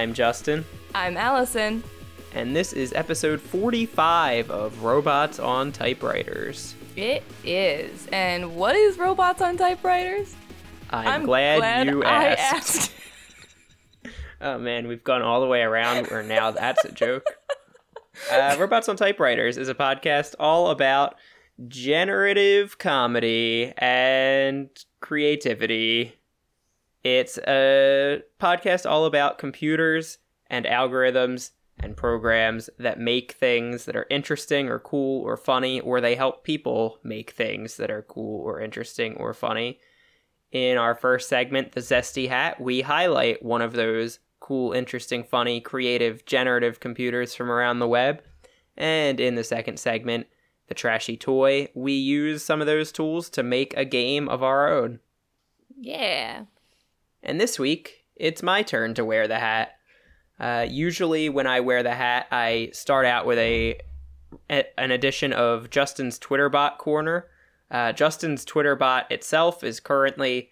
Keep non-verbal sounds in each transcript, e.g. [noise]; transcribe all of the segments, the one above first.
I'm Justin, I'm Allison. and this is episode 45 of Robots on Typewriters. It is. And what is robots on typewriters? I'm, glad, you I asked. asked. [laughs] [laughs] Oh man, we've gone all the way around where now that's a joke. [laughs] Uh, Robots on Typewriters is a podcast all about generative comedy and creativity. It's a podcast all about computers and algorithms and programs that make things that are interesting or cool or funny, or they help people make things that are cool or interesting or funny. In our first segment, The Zesty Hat, we highlight one of those cool, interesting, funny, creative, generative computers from around the web. And in the second segment, The Trashy Toy, we use some of those tools to make a game of our own. Yeah. And this week, it's my turn to wear the hat. Uh, usually, when I wear the hat, I start out with a, an edition of Justin's Twitter bot corner. Uh, Justin's Twitter bot itself is currently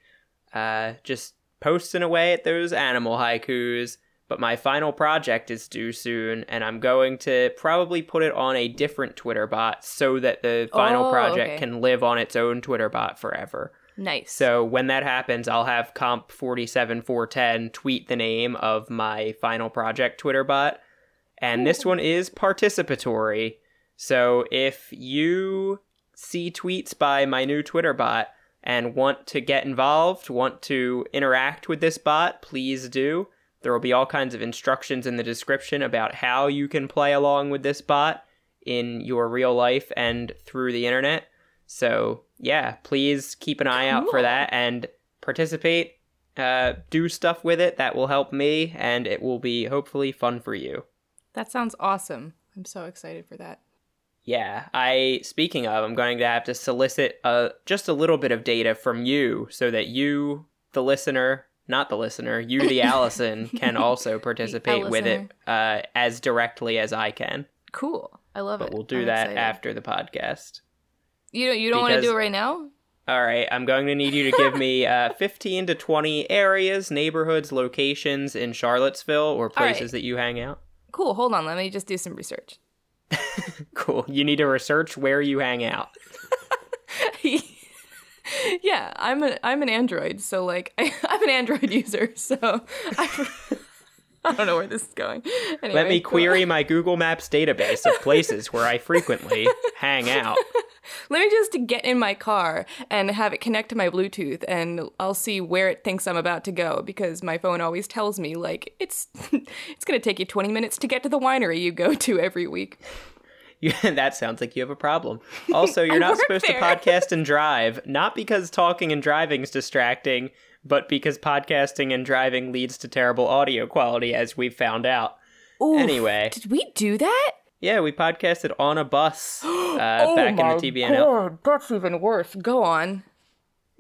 uh, just posting away at those animal haikus, but my final project is due soon, and I'm going to probably put it on a different Twitter bot so that the final Oh, project okay. can live on its own Twitter bot forever. Nice. So when that happens, I'll have comp 47410 tweet the name of my final project Twitter bot. And this one is participatory. So if you see tweets by my new Twitter bot and want to get involved, want to interact with this bot, please do. There will be all kinds of instructions in the description about how you can play along with this bot in your real life and through the internet. So, yeah, please keep an eye out for that and participate. Uh, do stuff with it that will help me, and it will be hopefully fun for you. that sounds awesome. I'm so excited for that. Yeah, I speaking of, I'm going to have to solicit uh, just a little bit of data from you so that you, the listener, not the listener, you, the [laughs] Allison, can also participate with it uh, as directly as I can. Cool. I love But it. But we'll do I'm that excited. after the podcast. You don't, you don't want to do it right now? All right, I'm going to need you to give me uh, [laughs] 15 to 20 areas, neighborhoods, locations in Charlottesville or right. places that you hang out. Cool. Hold on. Let me just do some research. [laughs] Cool. You need to research where you hang out. [laughs] yeah, I'm an I'm an Android, so like I, I'm an Android user, so I, [laughs] I don't know where this is going. Anyway, Let me query my Google Maps database of places where I frequently [laughs] hang out. Let me just get in my car and have it connect to my Bluetooth, and I'll see where it thinks I'm about to go because my phone always tells me like it's [laughs] it's gonna take you 20 minutes to get to the winery you go to every week. You, that sounds like you have a problem. Also, you're not supposed there. to podcast and drive, not because talking and driving is distracting, but because podcasting and driving leads to terrible audio quality, as we've found out. Oof, Anyway. did we do that? Yeah, we podcasted on a bus [gasps] uh, oh back my in the TBNL. God, that's even worse. Go on.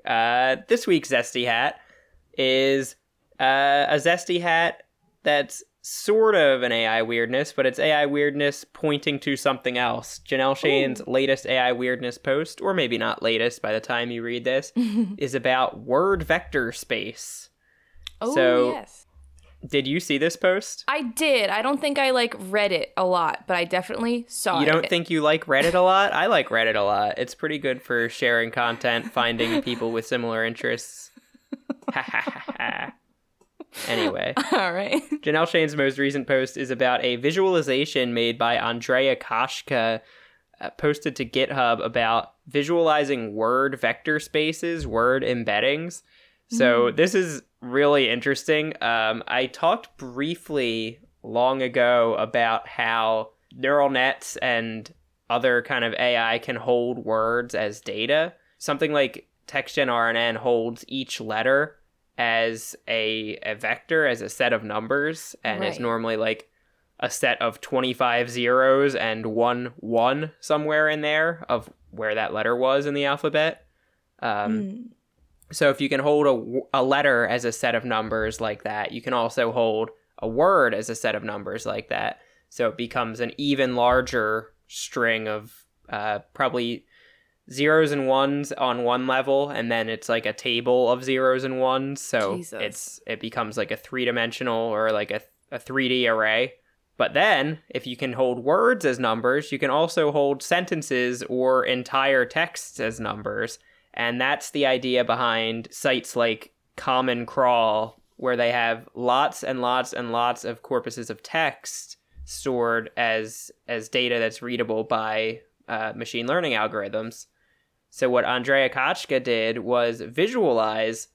Uh, this week's Zesty Hat is uh, a Zesty Hat that's sort of an AI weirdness, but it's AI weirdness pointing to something else. Janelle Shane's latest AI weirdness post, or maybe not latest by the time you read this, [laughs] is about word vector space. Oh So- yes. Did you see this post? I did. I don't think I like read it a lot, but I definitely saw it. You don't think you like Reddit a lot? I like Reddit a lot. It's pretty good for sharing content, finding people with similar interests. Ha ha ha ha. Anyway, [laughs] All right. [laughs] Janelle Shane's most recent post is about a visualization made by Andrea Koshka, uh, posted to GitHub about visualizing word vector spaces, word embeddings. So this is really interesting. Um, I talked briefly long ago about how neural nets and other kind of AI can hold words as data. Something like TextGen RNN holds each letter as a, a vector, as a set of numbers, and it's normally like a set of 25 zeros and one one somewhere in there of where that letter was in the alphabet. Um, Mm. so if you can hold a, a letter as a set of numbers like that, you can also hold a word as a set of numbers like that. So it becomes an even larger string of uh, probably zeros and ones on one level and then it's like a table of zeros and ones. So Jesus. it's it becomes like a three-dimensional or like a, a 3d array. But then if you can hold words as numbers you can also hold sentences or entire texts as numbers. And that's the idea behind sites like common crawl where they have lots and lots and lots of corpuses of text stored as as data that's readable by uh, machine learning algorithms so what Andrea Kochka did was visualize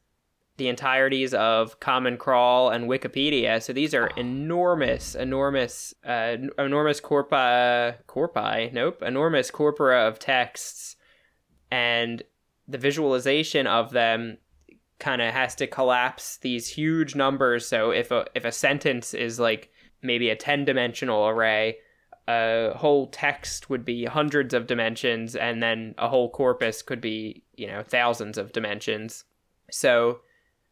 the entireties of Common Crawl and Wikipedia. So these are enormous, enormous, uh, enormous corpi, corpi, nope, enormous corpora of texts, and the visualization of them kind of has to collapse these huge numbers. So if a if a sentence is like maybe a ten dimensional array, a whole text would be hundreds of dimensions and then a whole corpus could be you know thousands of dimensions so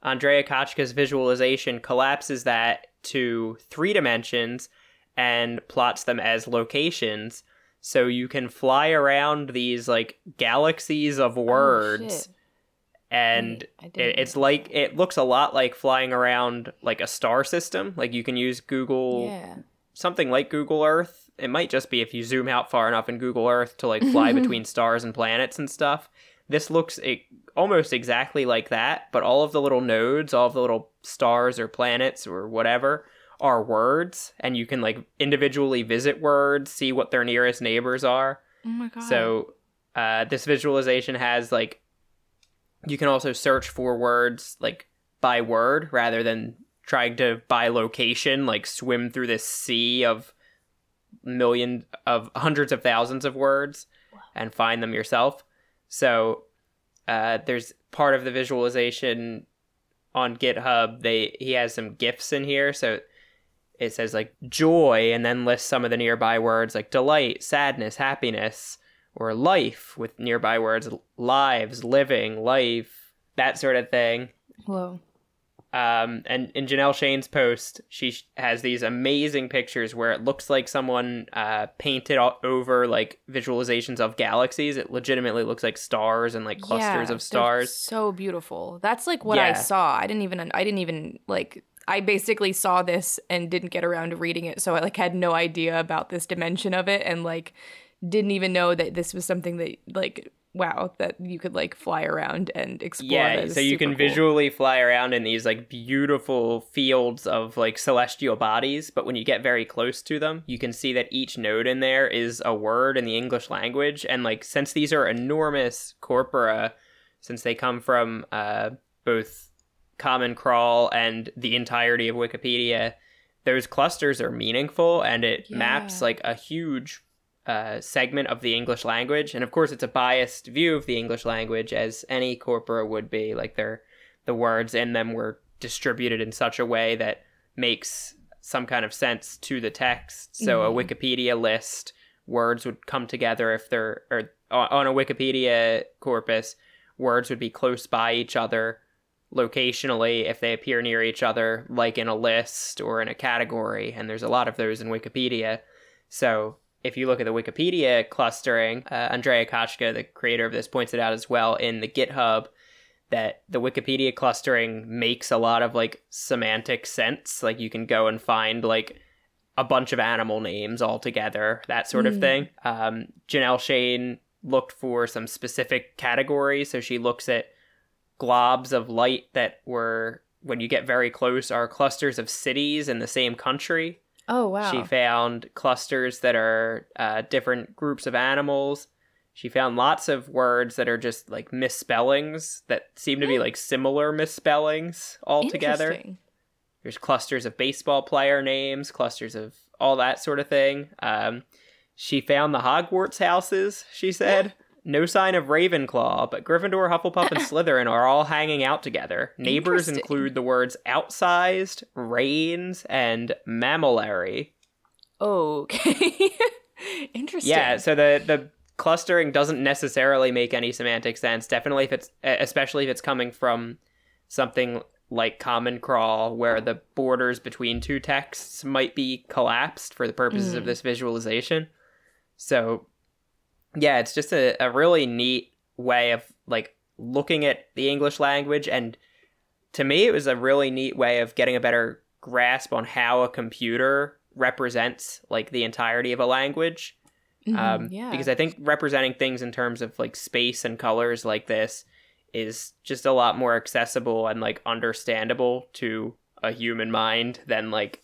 andrea kochka's visualization collapses that to three dimensions and plots them as locations so you can fly around these like galaxies of words Oh, and Wait, it, it's like it looks a lot like flying around like a star system like you can use google Yeah. something like Google Earth. It might just be if you zoom out far enough in Google Earth to like fly [laughs] between stars and planets and stuff. This looks e- almost exactly like that, but all of the little nodes, all of the little stars or planets or whatever are words, and you can like individually visit words, see what their nearest neighbors are. Oh my god. So uh, this visualization has like you can also search for words like by word rather than trying to by location like swim through this sea of million of hundreds of thousands of words and find them yourself. So uh, there's part of the visualization on GitHub. They he has some gifs in here, so it says like joy and then lists some of the nearby words like delight, sadness, happiness, or life with nearby words lives, living, life, that sort of thing. Whoa. Um, and in Janelle Shane's post, she has these amazing pictures where it looks like someone uh, painted over like visualizations of galaxies. It legitimately looks like stars and like clusters Yeah, of stars. So beautiful. That's like what I saw. I didn't even I didn't even like I basically saw this and didn't get around to reading it, so I like had no idea about this dimension of it and like didn't even know that this was something that like wow, that you could like fly around and explore. Yeah, so you can cool. visually fly around in these like beautiful fields of like celestial bodies, but when you get very close to them, you can see that each node in there is a word in the English language. And like since these are enormous corpora, since they come from uh, both Common Crawl and the entirety of Wikipedia, those clusters are meaningful and it maps like a huge uh, segment of the English language, and of course, it's a biased view of the English language, as any corpora would be. Like they're the words in them were distributed in such a way that makes some kind of sense to the text. So a Mhm. Wikipedia list, words would come together if they're or on a Wikipedia corpus, words would be close by each other locationally if they appear near each other, like in a list or in a category. And there's a lot of those in Wikipedia. So if you look at the Wikipedia clustering, uh, Andrea Kochka, the creator of this, points it out as well in the GitHub that the Wikipedia clustering makes a lot of like semantic sense. Like you can go and find like a bunch of animal names all together, that sort of Mm. thing. Um, Janelle Shane looked for some specific categories. So she looks at globs of light that were, when you get very close, are clusters of cities in the same country. Oh wow. She found clusters that are uh, different groups of animals. She found lots of words that are just like misspellings that seem to be like similar misspellings all together. There's clusters of baseball player names, clusters of all that sort of thing. Um, she found the Hogwarts houses, she said. No sign of Ravenclaw, but Gryffindor, Hufflepuff, and [laughs] Slytherin are all hanging out together. Neighbors include the words outsized, reigns, and mammillary. Okay. [laughs] Interesting. Yeah, so the the clustering doesn't necessarily make any semantic sense. Definitely if it's especially if it's coming from something like Common Crawl where the borders between two texts might be collapsed for the purposes of Mm. this visualization. So yeah, it's just a, a really neat way of like looking at the English language and to me it was a really neat way of getting a better grasp on how a computer represents like the entirety of a language. Mhm, Um, yeah. because I think representing things in terms of like space and colors like this is just a lot more accessible and like understandable to a human mind than like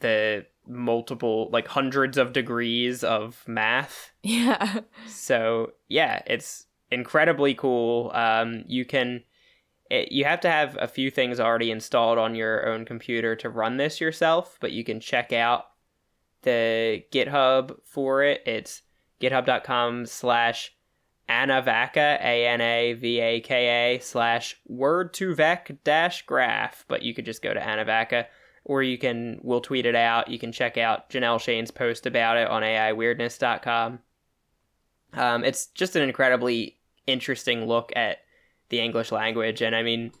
the multiple like hundreds of degrees of math. yeah. So yeah, it's incredibly cool. Um, you can, it, you have to have a few things already installed on your own computer to run this yourself, but you can check out the GitHub for it. It's github.com slash Anavaka, A N A V A K A slash word to vec dash graph. But you could just go to Anavaka or you can, we'll tweet it out. You can check out Janelle Shane's post about it on AIWeirdness.com. Um, it's just an incredibly interesting look at the English language. And I mean,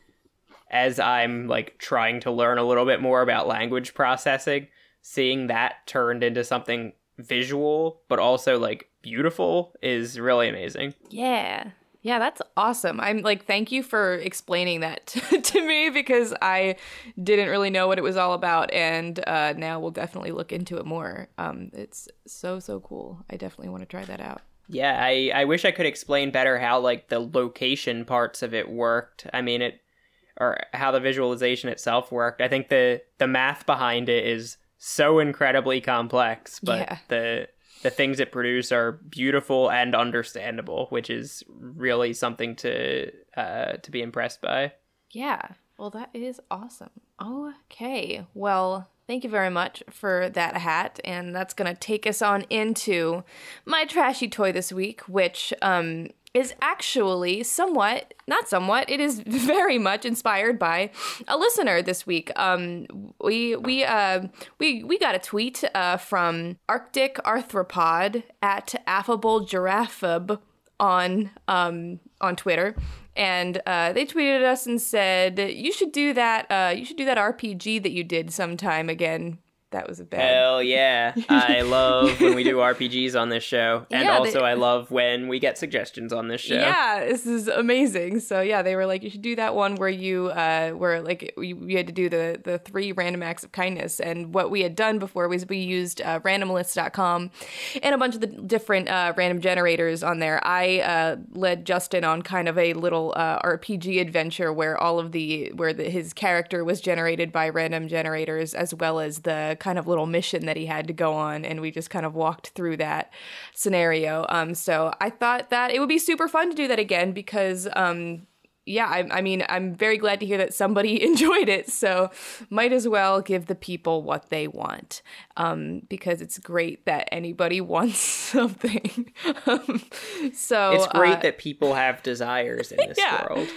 as I'm like trying to learn a little bit more about language processing, seeing that turned into something visual but also like beautiful is really amazing. Yeah. Yeah, that's awesome. I'm like, thank you for explaining that [laughs] to, to me because I didn't really know what it was all about, and uh, now we'll definitely look into it more. Um, it's so so cool. I definitely want to try that out. Yeah, I, I wish I could explain better how like the location parts of it worked. I mean it or how the visualization itself worked. I think the the math behind it is so incredibly complex, but Yeah. the the things it produce are beautiful and understandable, which is really something to uh, to be impressed by. Yeah. Well, that is awesome. Okay. Well, thank you very much for that hat. And that's to take us on into my trashy toy this week, which um, is actually somewhat, not somewhat, it is [laughs] very much inspired by a listener this week. Um, we we uh, we we got a tweet uh, from Arctic Arthropod at affable giraffeb on um on Twitter, and uh, they tweeted us and said you should do that. Uh, you should do that RPG that you did sometime again. That was a bad. Hell yeah. [laughs] I love when we do RPGs on this show. And Yeah, also they- I love when we get suggestions on this show. Yeah, this is amazing. So yeah, they were like, you should do that one where you, uh, where like we, we had to do the the three random acts of kindness, and what we had done before was we used uh, randomlist.com and a bunch of the different uh, random generators on there. I uh, led Justin on kind of a little uh, RPG adventure where all of the where the, his character was generated by random generators, as well as the kind of little mission that he had to go on, and we just kind of walked through that scenario. Um, so I thought that it would be super fun to do that again because, um, yeah, I, I mean, I'm very glad to hear that somebody [laughs] enjoyed it. So might as well give the people what they want um, because it's great that anybody [laughs] wants something. um, so It's great uh, that people have desires in [laughs] this Yeah. world.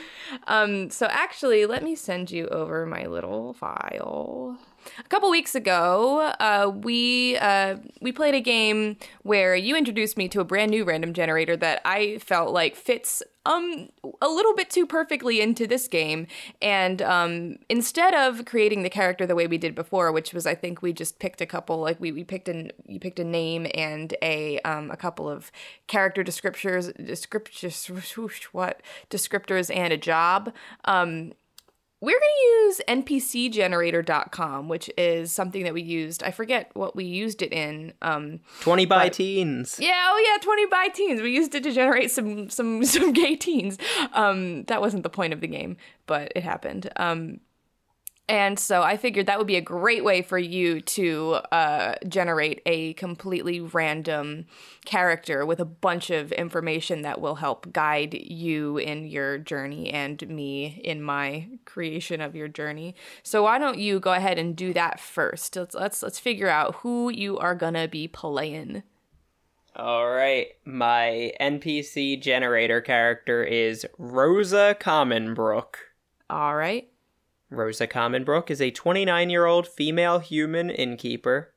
um, so actually, let me send you over my little file. A couple weeks ago, uh, we uh, we played a game where you introduced me to a brand new random generator that I felt like fits um a little bit too perfectly into this game. And um, instead of creating the character the way we did before, which was I think we just picked a couple like we, we picked an you picked a name and a um, a couple of character descriptors descriptors [laughs] what descriptors and a job. Um, we're going to use npcgenerator.com, which is something that we used. I forget what we used it in. Um, 20 by But- teens. yeah, oh yeah, 20 by teens. We used it to generate some some [laughs] some gay teens. Um, that wasn't the point of the game, but it happened. Um, and so I figured that would be a great way for you to uh, generate a completely random character with a bunch of information that will help guide you in your journey and me in my creation of your journey. So why don't you go ahead and do that first? Let's let's let's figure out who you are gonna be playing. All right. My NPC generator character is Rosa Commonbrook. All right. Rosa Commonbrook is a 29 year old female human innkeeper.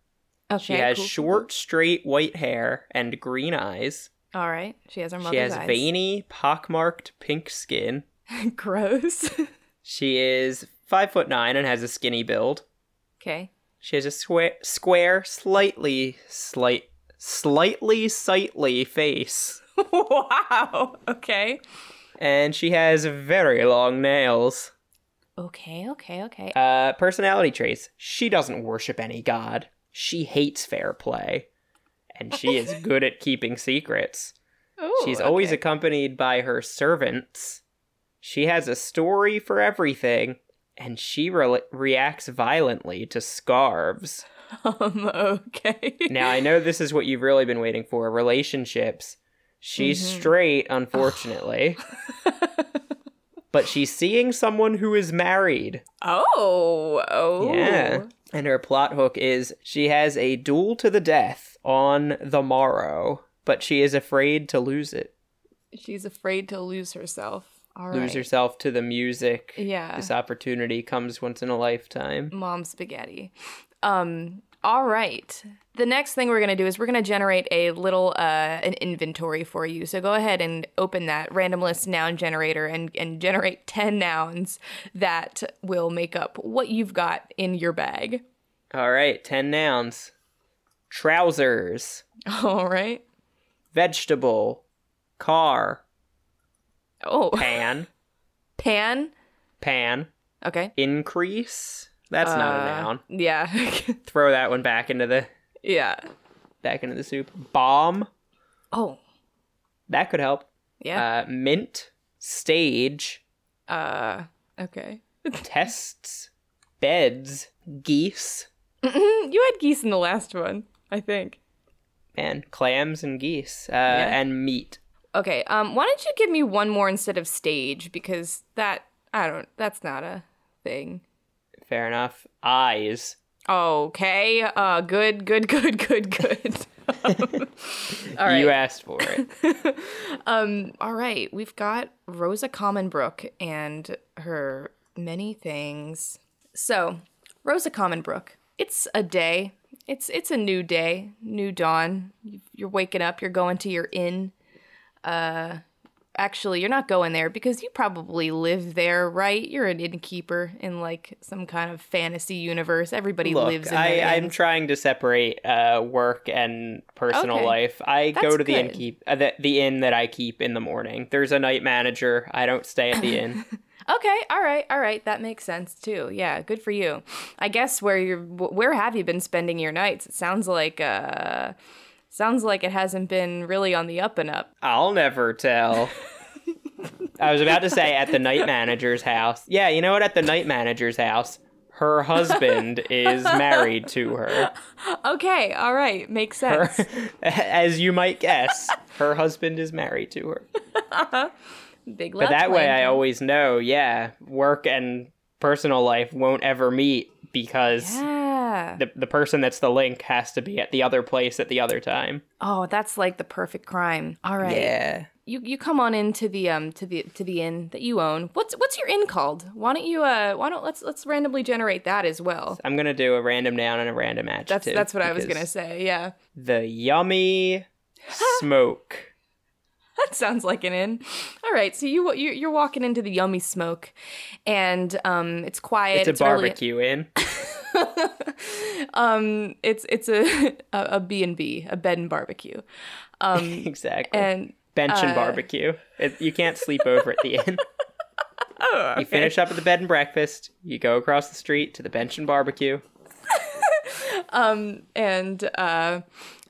Okay. She has cool, short, straight white hair and green eyes. All right. She has her mother's She has eyes. veiny, pockmarked pink skin. [laughs] Gross. [laughs] She is five foot nine and has a skinny build. okay. She has a square, square, slightly, slight, slightly sightly face. [laughs] wow. Okay. And she has very long nails. Okay, okay, okay. Uh, personality traits. She doesn't worship any god. She hates fair play. And she is [laughs] good at keeping secrets. Ooh, She's always okay. accompanied by her servants. She has a story for everything. And she re- reacts violently to scarves. [laughs] um, okay. Now, I know this is what you've really been waiting for relationships. She's Mhm. straight, [laughs] unfortunately. But she's seeing someone who is married. oh, oh. Yeah. And her plot hook is she has a duel to the death on the morrow, but she is afraid to lose it. She's afraid to lose herself. All right. Lose herself to the music. Yeah. This opportunity comes once in a lifetime. Mom spaghetti. Um, all right. The next thing we're going to do is we're going to generate a little uh, an inventory for you. So go ahead and open that random list noun generator and, and generate [laughs] 10 nouns that will make up what you've got in your bag. All right, 10 nouns trousers, [laughs] All right. vegetable, car, Oh, pan, [laughs] pan. pan, Okay. increase. That's not a Uh, noun. Yeah. Throw that one back into the yeah. back into the soup. Bomb. Oh, That could help. yeah. Uh, mint. Stage. Uh, okay. [laughs] tests. Beds. Geese. you had geese in the last one, I think. And clams and geese. Uh, And meat. Okay, um, why don't you give me one more instead of stage because that I don't that's not a thing. Fair enough. Eyes. Okay, uh, good, good, [laughs] good, good, good. Um, [laughs] all right. You asked for it. [laughs] um, all right, we've got Rosa Commonbrook and her many things. So, Rosa Commonbrook, it's a day. It's it's a new day, new dawn. You're waking up. You're going to your inn. Uh, actually, you're not going there because you probably live there, right? You're an innkeeper in like some kind of fantasy universe. Everybody Look, lives in I, I'm trying to separate uh, work and personal Okay. life. I go That's to the innkeep, uh, the, the inn that I keep in the morning. There's a night manager. I don't stay at the inn. [laughs] Okay, all right, all right, that makes sense too. Yeah, good for you. I guess where you're, where have you been spending your nights? It sounds like, uh, sounds like it hasn't been really on the up and up. I'll never tell. I was about to say at the night manager's house. Yeah, you know what? At the night manager's house, her husband is married to her. Okay, all right, makes her. sense. [laughs] As you might guess, her husband is married to her. [laughs] Big love. But that way I always know, yeah, work and personal life won't ever meet because Yeah. the, the person that's the link has to be at the other place at the other time. Oh, that's like the perfect crime. All right. Yeah. You you come on into the um to the to the inn that you own. What's what's your inn called? Why don't you uh why don't let's let's randomly generate that as well. I'm gonna do a random noun and a random adjective. That's that's what I was gonna say. Yeah. The yummy [laughs] smoke. [laughs] That sounds like an inn. All right, so you you- you're walking into the yummy smoke, and um, it's quiet. It's a early- barbecue inn. [laughs] um, it's it's a a, a B and B, a bed and barbecue, um, [laughs] exactly. and Bench and uh, barbecue. It, you can't sleep over at the inn. oh, You finish up at the bed and breakfast. You go across the street to the bench and barbecue. Um, and uh,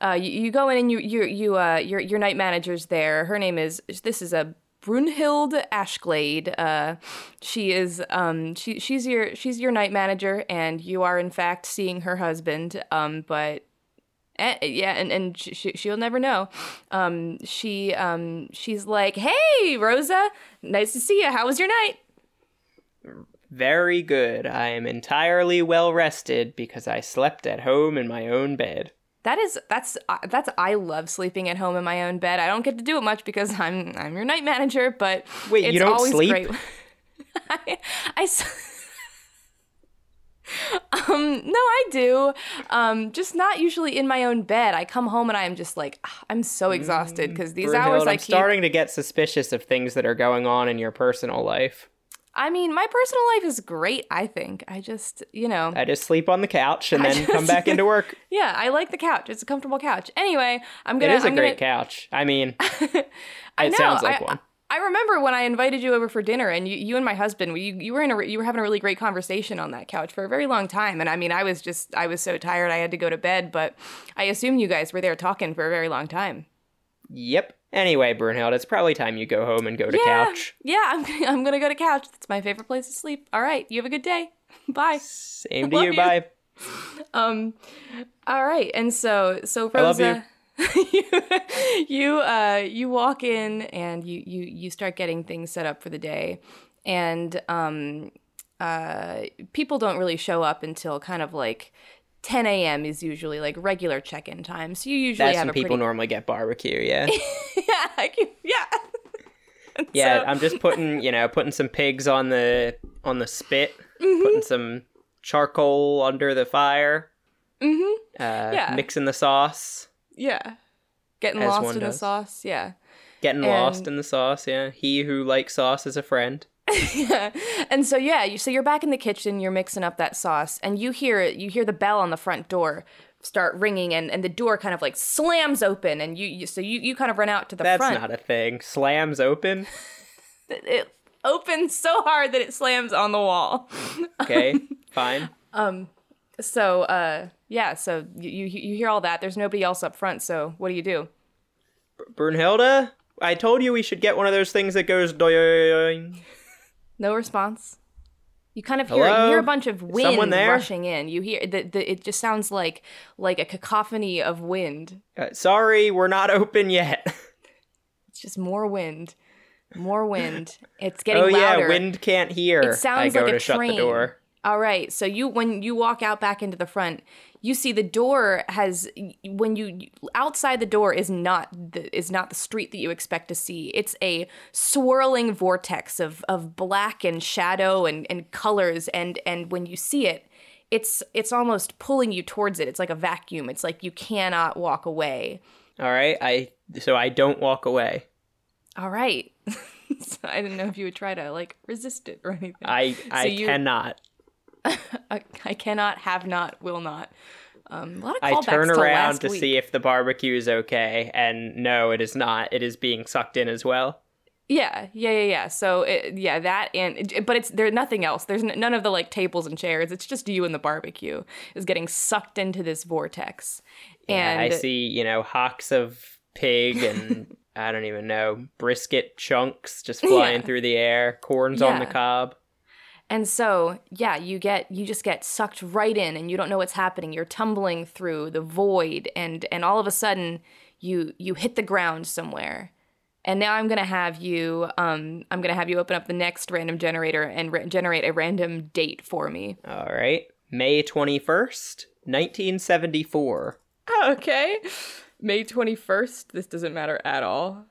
uh, you, you go in and you you you uh, your your night manager's there. Her name is this is a Brunhild Ashglade. Uh, she is um she she's your she's your night manager, and you are in fact seeing her husband. Um, but Eh, yeah, and and she, she'll never know. Um, she um she's like, "Hey, Rosa, nice to see you. How was your night?" Very good. I am entirely well rested because I slept at home in my own bed. That is that's uh, that's I love sleeping at home in my own bed. I don't get to do it much because [laughs] I'm I'm your night manager, but Wait, you don't always sleep? great. [laughs] I, I [laughs] um no I do um just not usually in my own bed. I come home and I am just like ah, I'm so exhausted because these Brunhilde, hours I I'm keep starting to get suspicious of things that are going on in your personal life. I mean, my personal life is great, I think. I just, you know. I just sleep on the couch and I then come back into work. [laughs] yeah, I like the couch. It's a comfortable couch. Anyway, I'm gonna. is a I'm great gonna, couch. I mean, [laughs] I it know. sounds like I, one. I remember when I invited you over for dinner, and you, you and my husband, you, you were in a, you were having a really great conversation on that couch for a very long time. And I mean, I was just, I was so tired, I had to go to bed. But I assume you guys were there talking for a very long time. Yep. Anyway, Brunhild, it's probably time you go home and go to yeah, couch. yeah. I'm, gonna- I'm gonna go to couch. That's my favorite place to sleep. All right, you have a good day. [laughs] Bye. Same [laughs] to you. you. Bye. [laughs] Um, all right, and so so Rosa, you you uh you walk in and you you you start getting things set up for the day, and um uh people don't really show up until kind of like. 10 a.m. is usually like regular check-in time, so you usually That's have when people pretty normally get barbecue. Yeah. [laughs] yeah, I can, yeah. [laughs] yeah, so... I'm just putting, you know, putting some pigs on the on the spit, Mm-hmm. putting some charcoal under the fire, Mm-hmm. uh, Yeah. mixing the sauce, yeah, getting lost in the sauce, yeah. getting lost in the sauce. Yeah, he who likes sauce is a friend. Yeah. [laughs] And so yeah, you so you're back in the kitchen, you're mixing up that sauce, and you hear. You hear the bell on the front door start ringing, and, and the door kind of like slams open, and you, you so you, you kind of run out to the That's front. That's not a thing. Slams open. It, [laughs] it opens so hard that it slams on the wall. [laughs] Okay, fine. Um. So uh yeah, so you, you you hear all that. There's nobody else up front. So what do you do? Brunhilde, I told you we should get one of those things that goes doing. No response. You kind of hear Hello? you hear a bunch of wind rushing in. You hear the, the it just sounds like like a cacophony of wind. Uh, sorry, we're not open yet. [laughs] It's just more wind, more wind. It's getting oh louder. yeah, wind can't hear. It sounds I go like to a train. All right. So you when you walk out back into the front, you see the door has when you outside the door is not the is not the street that you expect to see. It's a swirling vortex of of black and shadow and and colors and and when you see it, it's it's almost pulling you towards it. It's like a vacuum. It's like you cannot walk away. All right, I so I don't walk away. All right. [laughs] so I didn't know if you would try to like resist it or anything. I I you- cannot. [laughs] I, cannot, have not, will not. Um, a lot of I turn around last to see if the barbecue is okay, and no, it is not. It is being sucked in as well. Yeah, yeah, yeah, yeah. So it, yeah, that and but it's there's nothing else. There's n- none of the like tables and chairs. It's just you and the barbecue is getting sucked into this vortex. And I see, you know, hocks of pig and [laughs] I don't even know brisket chunks just flying Yeah. through the air, corns on the cob. And so, yeah, you get you just get sucked right in and you don't know what's happening. You're tumbling through the void and and all of a sudden you you hit the ground somewhere. And now I'm going to have you um I'm going to have you open up the next random generator and ra- generate a random date for me. All right, May twenty first, nineteen seventy four. Okay. May 21st. This doesn't matter at all.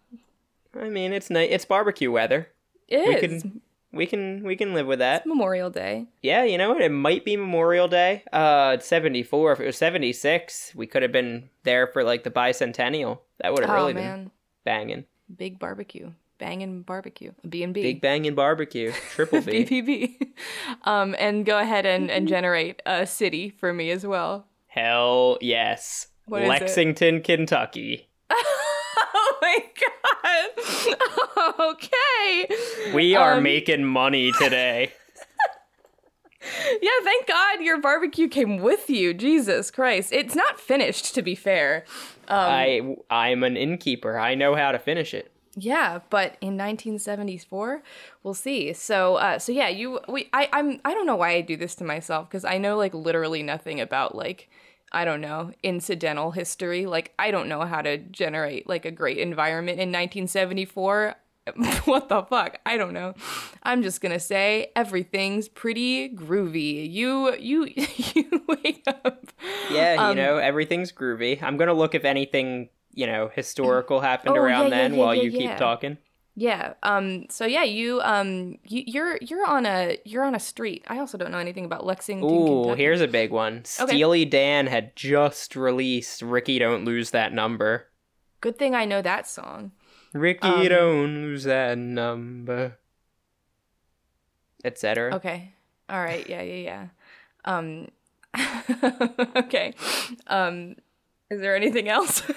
I mean, it's night. It's barbecue weather. It We is can we can we can live with that. Memorial Day. Yeah, you know what? It might be Memorial Day. Uh, it's 74. If it was 76, we could have been there for like the bicentennial. That would have oh really been banging. big barbecue. Banging barbecue. B&B. Big banging barbecue. [laughs] Triple B. BPB. Um, and go ahead and, and generate a city for me as well. Hell yes. What? Lexington, Kentucky. [laughs] oh my god. [laughs] okay. We are Um, making money today. [laughs] Yeah, thank God your barbecue came with you. Jesus Christ. It's not finished, to be fair. Um, I I'm an innkeeper. I know how to finish it. Yeah, but in 1974, we'll see. So, uh, so yeah, you, we, I, I'm, I don't know why I do this to myself because I know like literally nothing about like, I don't know, incidental history. Like, I don't know how to generate like a great environment in 1974. [laughs] what the fuck? I don't know. I'm just gonna say everything's pretty groovy. You, you, [laughs] you wake up. Yeah, Um, you know, everything's groovy. I'm gonna look if anything, you know, historical happened Oh, around yeah, then yeah, while yeah, you yeah. keep talking. Yeah. Um. So yeah, you um you, you're you're on a you're on a street. I also don't know anything about Lexington. Ooh, Kentucky. here's a big one. Steely Dan had just released Rikki Don't Lose That Number. Good thing I know that song. Rikki Um, Don't Lose That Number. etc. Okay. All right. Yeah, yeah, yeah. Um [laughs] Okay. Um is there anything else? [laughs]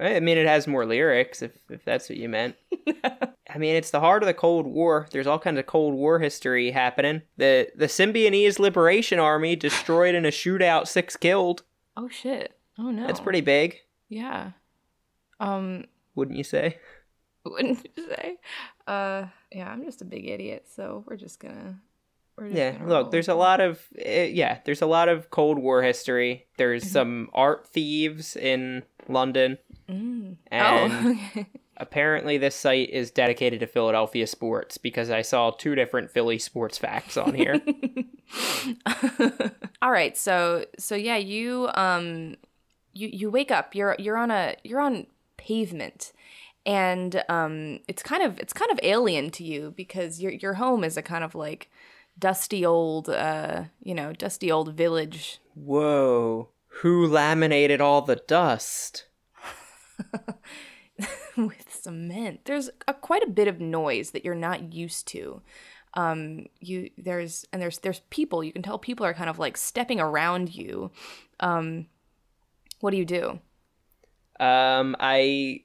I mean, it has more lyrics if if that's what you meant. [laughs] I mean, it's the heart of the Cold War. There's all kinds of Cold War history happening. The the Symbionese Liberation Army [sighs] destroyed in a shootout, six killed. oh shit. Oh no. That's pretty big, Yeah. Um wouldn't you say? [laughs] wouldn't you say? Uh yeah, I'm just a big idiot, so we're just gonna Yeah. Look, there's a lot of uh, yeah. There's a lot of Cold War history. There's some art thieves in London. Mm. and oh, [laughs] okay. apparently this site is dedicated to Philadelphia sports because I saw two different Philly sports facts on here. [laughs] All right, so so yeah, you um you you wake up, you're you're on a you're on pavement and um it's kind of it's kind of alien to you because your your home is a kind of like dusty old uh you know, dusty old village. Whoa. Who laminated all the dust? [laughs] with cement. There's a, quite a bit of noise that you're not used to. Um, you there's and there's there's people. You can tell people are kind of like stepping around you. Um, what do you do? Um, I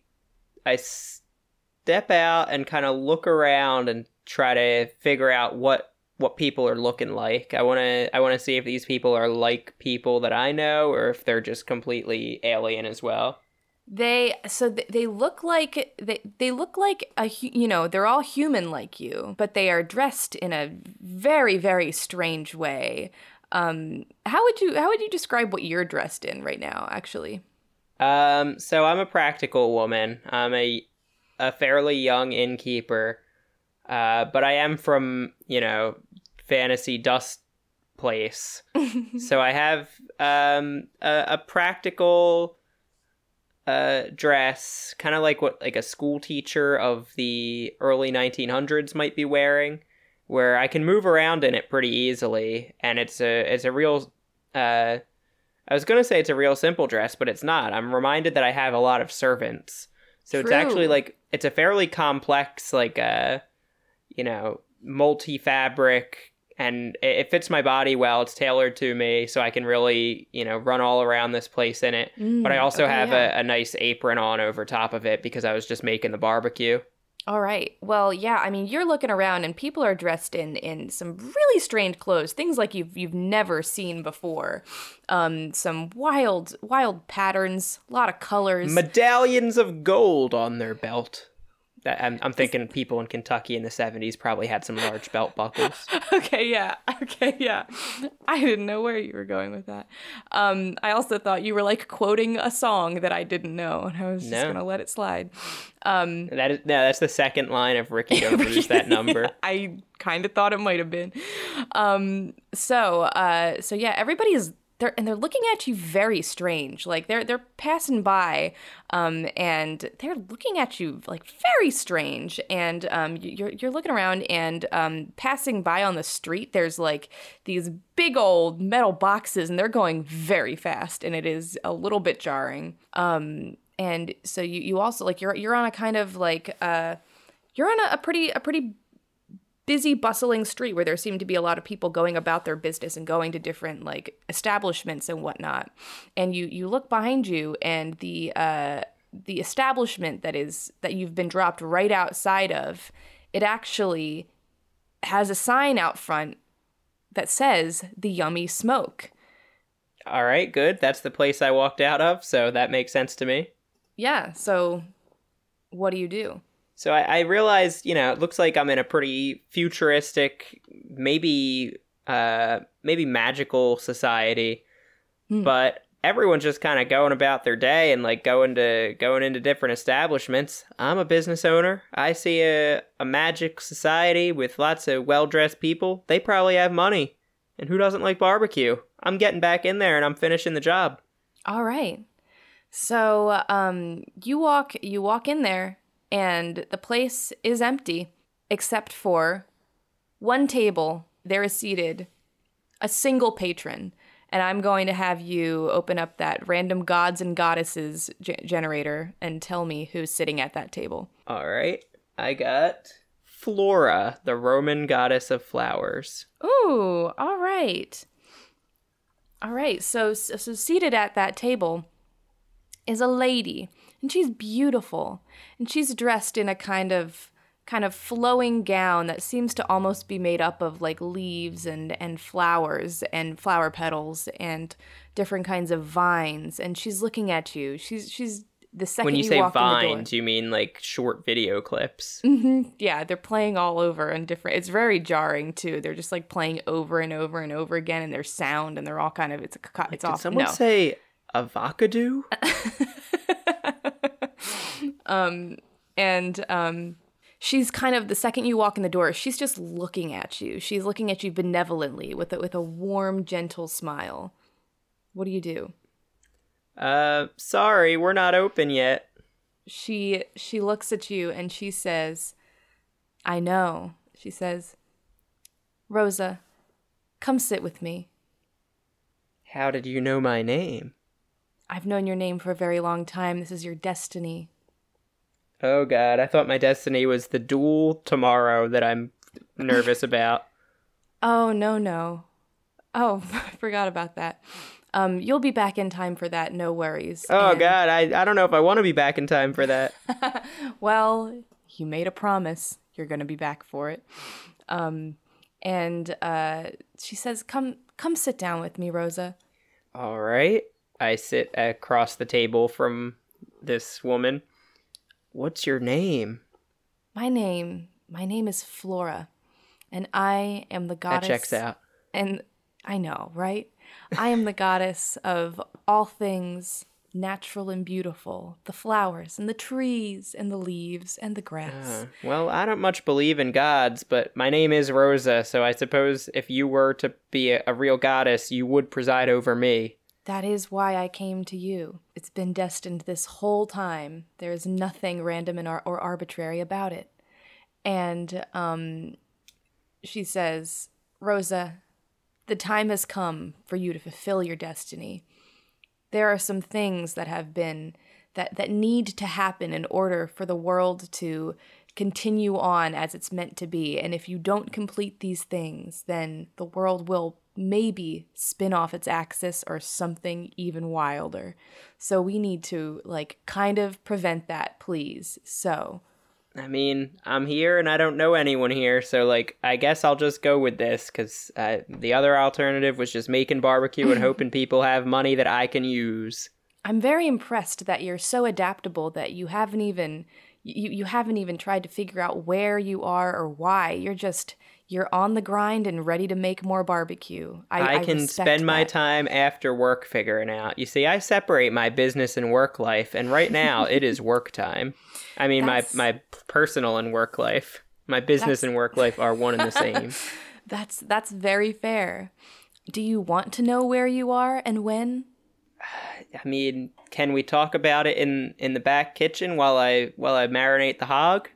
I step out and kind of look around and try to figure out what what people are looking like. I want to I want to see if these people are like people that I know or if they're just completely alien as well. They so th- they look like they they look like a you know they're all human like you, but they are dressed in a very very strange way. Um, how would you how would you describe what you're dressed in right now? Actually, Um, so I'm a practical woman. I'm a a fairly young innkeeper. Uh, but I am from, you know, fantasy dust place. [laughs] so I have um a, a practical uh dress, kind of like what like a school teacher of the early 1900s might be wearing, where I can move around in it pretty easily and it's a it's a real uh I was going to say it's a real simple dress, but it's not. I'm reminded that I have a lot of servants. So it's actually like it's a fairly complex like uh you know, multi-fabric and it it fits my body well. It's tailored to me so I can really, you know, run all around this place in it. but I Mm, also okay, have yeah. a, a nice apron on over top of it because I was just making the barbecue. All right. Well, yeah. I mean, you're looking around, and people are dressed in in some really strange clothes, things like you've you've never seen before. Um, some wild wild patterns, a lot of colors. Medallions of gold on their belt. I'm, I'm thinking people in Kentucky in the 70s probably had some large belt buckles. [laughs] okay. Yeah. [laughs] Okay. Yeah. I didn't know where you were going with that. Um, I also thought you were like quoting a song that I didn't know, and I was just No. gonna let it slide. Um, That is, no, that's the second line of Rikki Don't [laughs] Lose That Number. I kind of thought it might have been. Um, so, uh, so yeah, everybody's they're and they're looking at you very strange. Like they're they're passing by, um, and they're looking at you like very strange. And um, you- you're you're looking around and um, passing by on the street. There's like these big old metal boxes, and they're going very fast, and it is a little bit jarring. Um, and so you you also like you're you're on a kind of like uh you're on a, a pretty a pretty busy bustling street where there seem to be a lot of people going about their business and going to different like establishments and whatnot and you you look behind you and the uh the establishment that is that you've been dropped right outside of it actually has a sign out front that says the yummy smoke All right, good. That's the place I walked out of, so that makes sense to me. yeah so what do you do So I, I realized, you know, it looks like I'm in a pretty futuristic, maybe, uh, maybe magical society, Hmm. but everyone's just kind of going about their day and like going to going into different establishments. I'm a business owner. I see a a magic society with lots of well dressed people. They probably have money, and who doesn't like barbecue? I'm getting back in there and I'm finishing the job. All right. So, um, you walk you walk in there and the place is empty except for one table. There is seated a single patron. And I'm going to have you open up that random gods and goddesses ge- generator and tell me who's sitting at that table. All right, I got Flora, the Roman goddess of flowers. Ooh, all right. All right. So, so so seated at that table is a lady, and she's beautiful, and she's dressed in a kind of kind of flowing gown that seems to almost be made up of like leaves and and flowers and flower petals and different kinds of vines and she's looking at you she's she's the second When you, you say walk in the door- vines, you mean like short video clips. Mhm. Yeah, they're playing all over and different. It's very jarring too. They're just like playing over and over and over again, and there's sound, and they're all kind of it's a it's Did off. someone no, say avocado? [laughs] and um, she's kind of the second you walk in the door, she's just looking at you. She's looking at you benevolently with a, with a warm, gentle smile. What do you do? Uh, sorry, we're not open yet. She she looks at you and she says, "I know." She says, "Rosa, come sit with me." How did you know my name? I've known your name for a very long time. This is your destiny. Oh god, I thought my destiny was the duel tomorrow that I'm nervous [laughs] about. Oh, no, no. Oh, [laughs] I forgot about that. Um, you'll be back in time for that, no worries. Oh And- god, I, I don't know if I want to be back in time for that. [laughs] Well, you made a promise. You're going to be back for it. Um, and uh, she says, "Come, come, sit down with me, Rosa." All right. I sit across the table from this woman. What's your name? My name, my name is Flora, and I am the goddess. That checks out. And I know, right? I am the goddess of all things natural and beautiful the flowers and the trees and the leaves and the grass. Uh, well, I don't much believe in gods, but my name is Rosa, so I suppose if you were to be a, a real goddess, you would preside over me. That is why I came to you. It's been destined this whole time. There is nothing random and ar- or arbitrary about it. And um, she says, Rosa, the time has come for you to fulfill your destiny. There are some things that have been that that need to happen in order for the world to continue on as it's meant to be. And if you don't complete these things, then the world will maybe spin off its axis or something even wilder. So we need to like kind of prevent that, please. So, I mean, I'm here and I don't know anyone here, so like, I guess I'll just go with this because uh, the other alternative was just making barbecue and [laughs] hoping people have money that I can use. I'm very impressed that you're so adaptable that you haven't even you, you haven't even tried to figure out where you are or why. You're just you're on the grind and ready to make more barbecue. I, I, I can respect spend my that. time after work figuring out. You see, I separate my business and work life, and right now it is work time. I mean, That's- my my personal and work life, my business and work life are one and the same. [laughs] That's that's very fair. Do you want to know where you are and when? I mean, can we talk about it in in the back kitchen while I while I marinate the hog?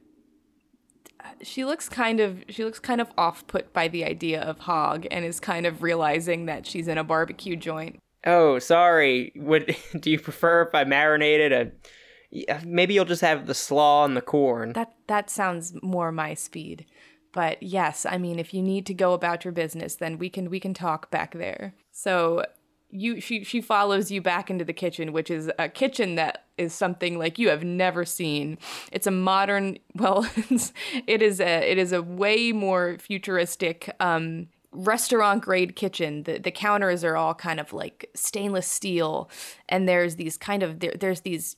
She looks kind of she looks kind of off put by the idea of hog and is kind of realizing that she's in a barbecue joint. Oh, sorry. Would [laughs] do you prefer if I marinated a? Maybe you'll just have the slaw and the corn. That that sounds more my speed. But yes, I mean if you need to go about your business, then we can we can talk back there. So you she she follows you back into the kitchen, which is a kitchen that is something like you have never seen. It's a modern [laughs] well, it's, it is a it is a way more futuristic um restaurant grade kitchen. The the counters are all kind of like stainless steel and there's these kind of there, there's these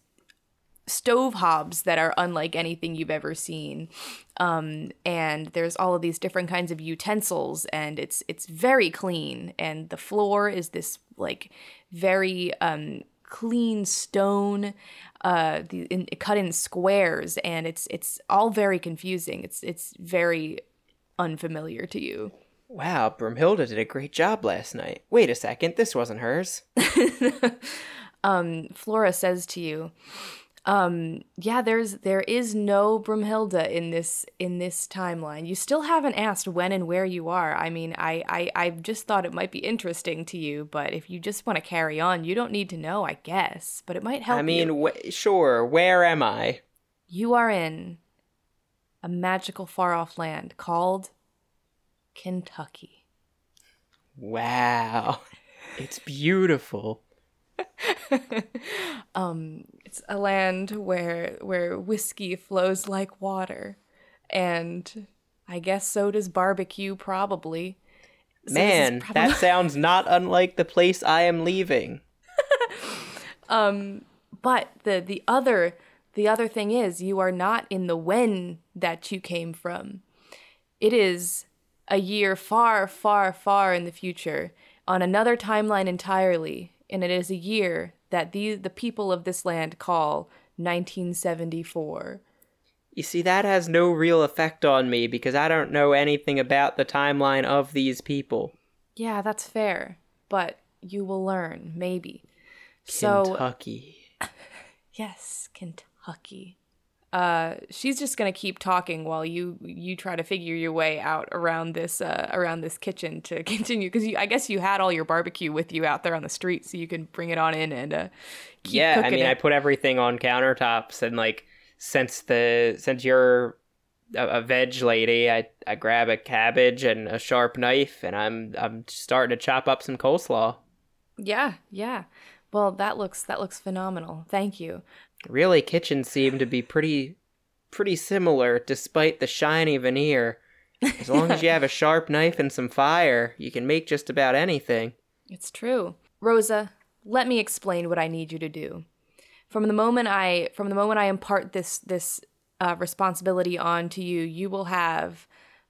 stove hobs that are unlike anything you've ever seen um, and there's all of these different kinds of utensils and it's it's very clean and the floor is this like very um, clean stone uh, the, in, cut in squares and it's it's all very confusing it's it's very unfamiliar to you Wow, Brumhilda did a great job last night. Wait a second, this wasn't hers. [laughs] Flora says to you, um, yeah, there's there is no Brumhilda in this in this timeline. You still haven't asked when and where you are. I mean, I I I just thought it might be interesting to you, but if you just want to carry on, you don't need to know, I guess. But it might help. I mean, wh- sure, where am I? you are in a magical far off land called Kentucky. Wow. [laughs] It's beautiful. [laughs] um, it's a land where where whiskey flows like water, and I guess so does barbecue, probably. So Man, probably... that [laughs] sounds not unlike the place I am leaving. um, but the the other the other thing is you are not in the when that you came from. It is a year far, far, far in the future, on another timeline entirely, and it is a year that the the people of this land call 1974. You see, that has no real effect on me because I don't know anything about the timeline of these people. Yeah, that's fair. But you will learn, maybe. Kentucky. So, [laughs] yes, Kentucky. Uh, she's just gonna keep talking while you you try to figure your way out around this uh, around this kitchen to [laughs] continue because I guess you had all your barbecue with you out there on the street so you can bring it on in and uh, yeah I mean it. I put everything on countertops and like since the since you're a, a, veg lady I I grab a cabbage and a sharp knife and I'm I'm starting to chop up some coleslaw. Yeah yeah. Well that looks that looks phenomenal. Thank you Really, kitchens seem to be pretty pretty similar despite the shiny veneer. As long as you have a [laughs] sharp knife and some fire, you can make just about anything. It's true. Rosa, let me explain what I need you to do. From the moment I from the moment I impart this this uh, responsibility on to you, you will have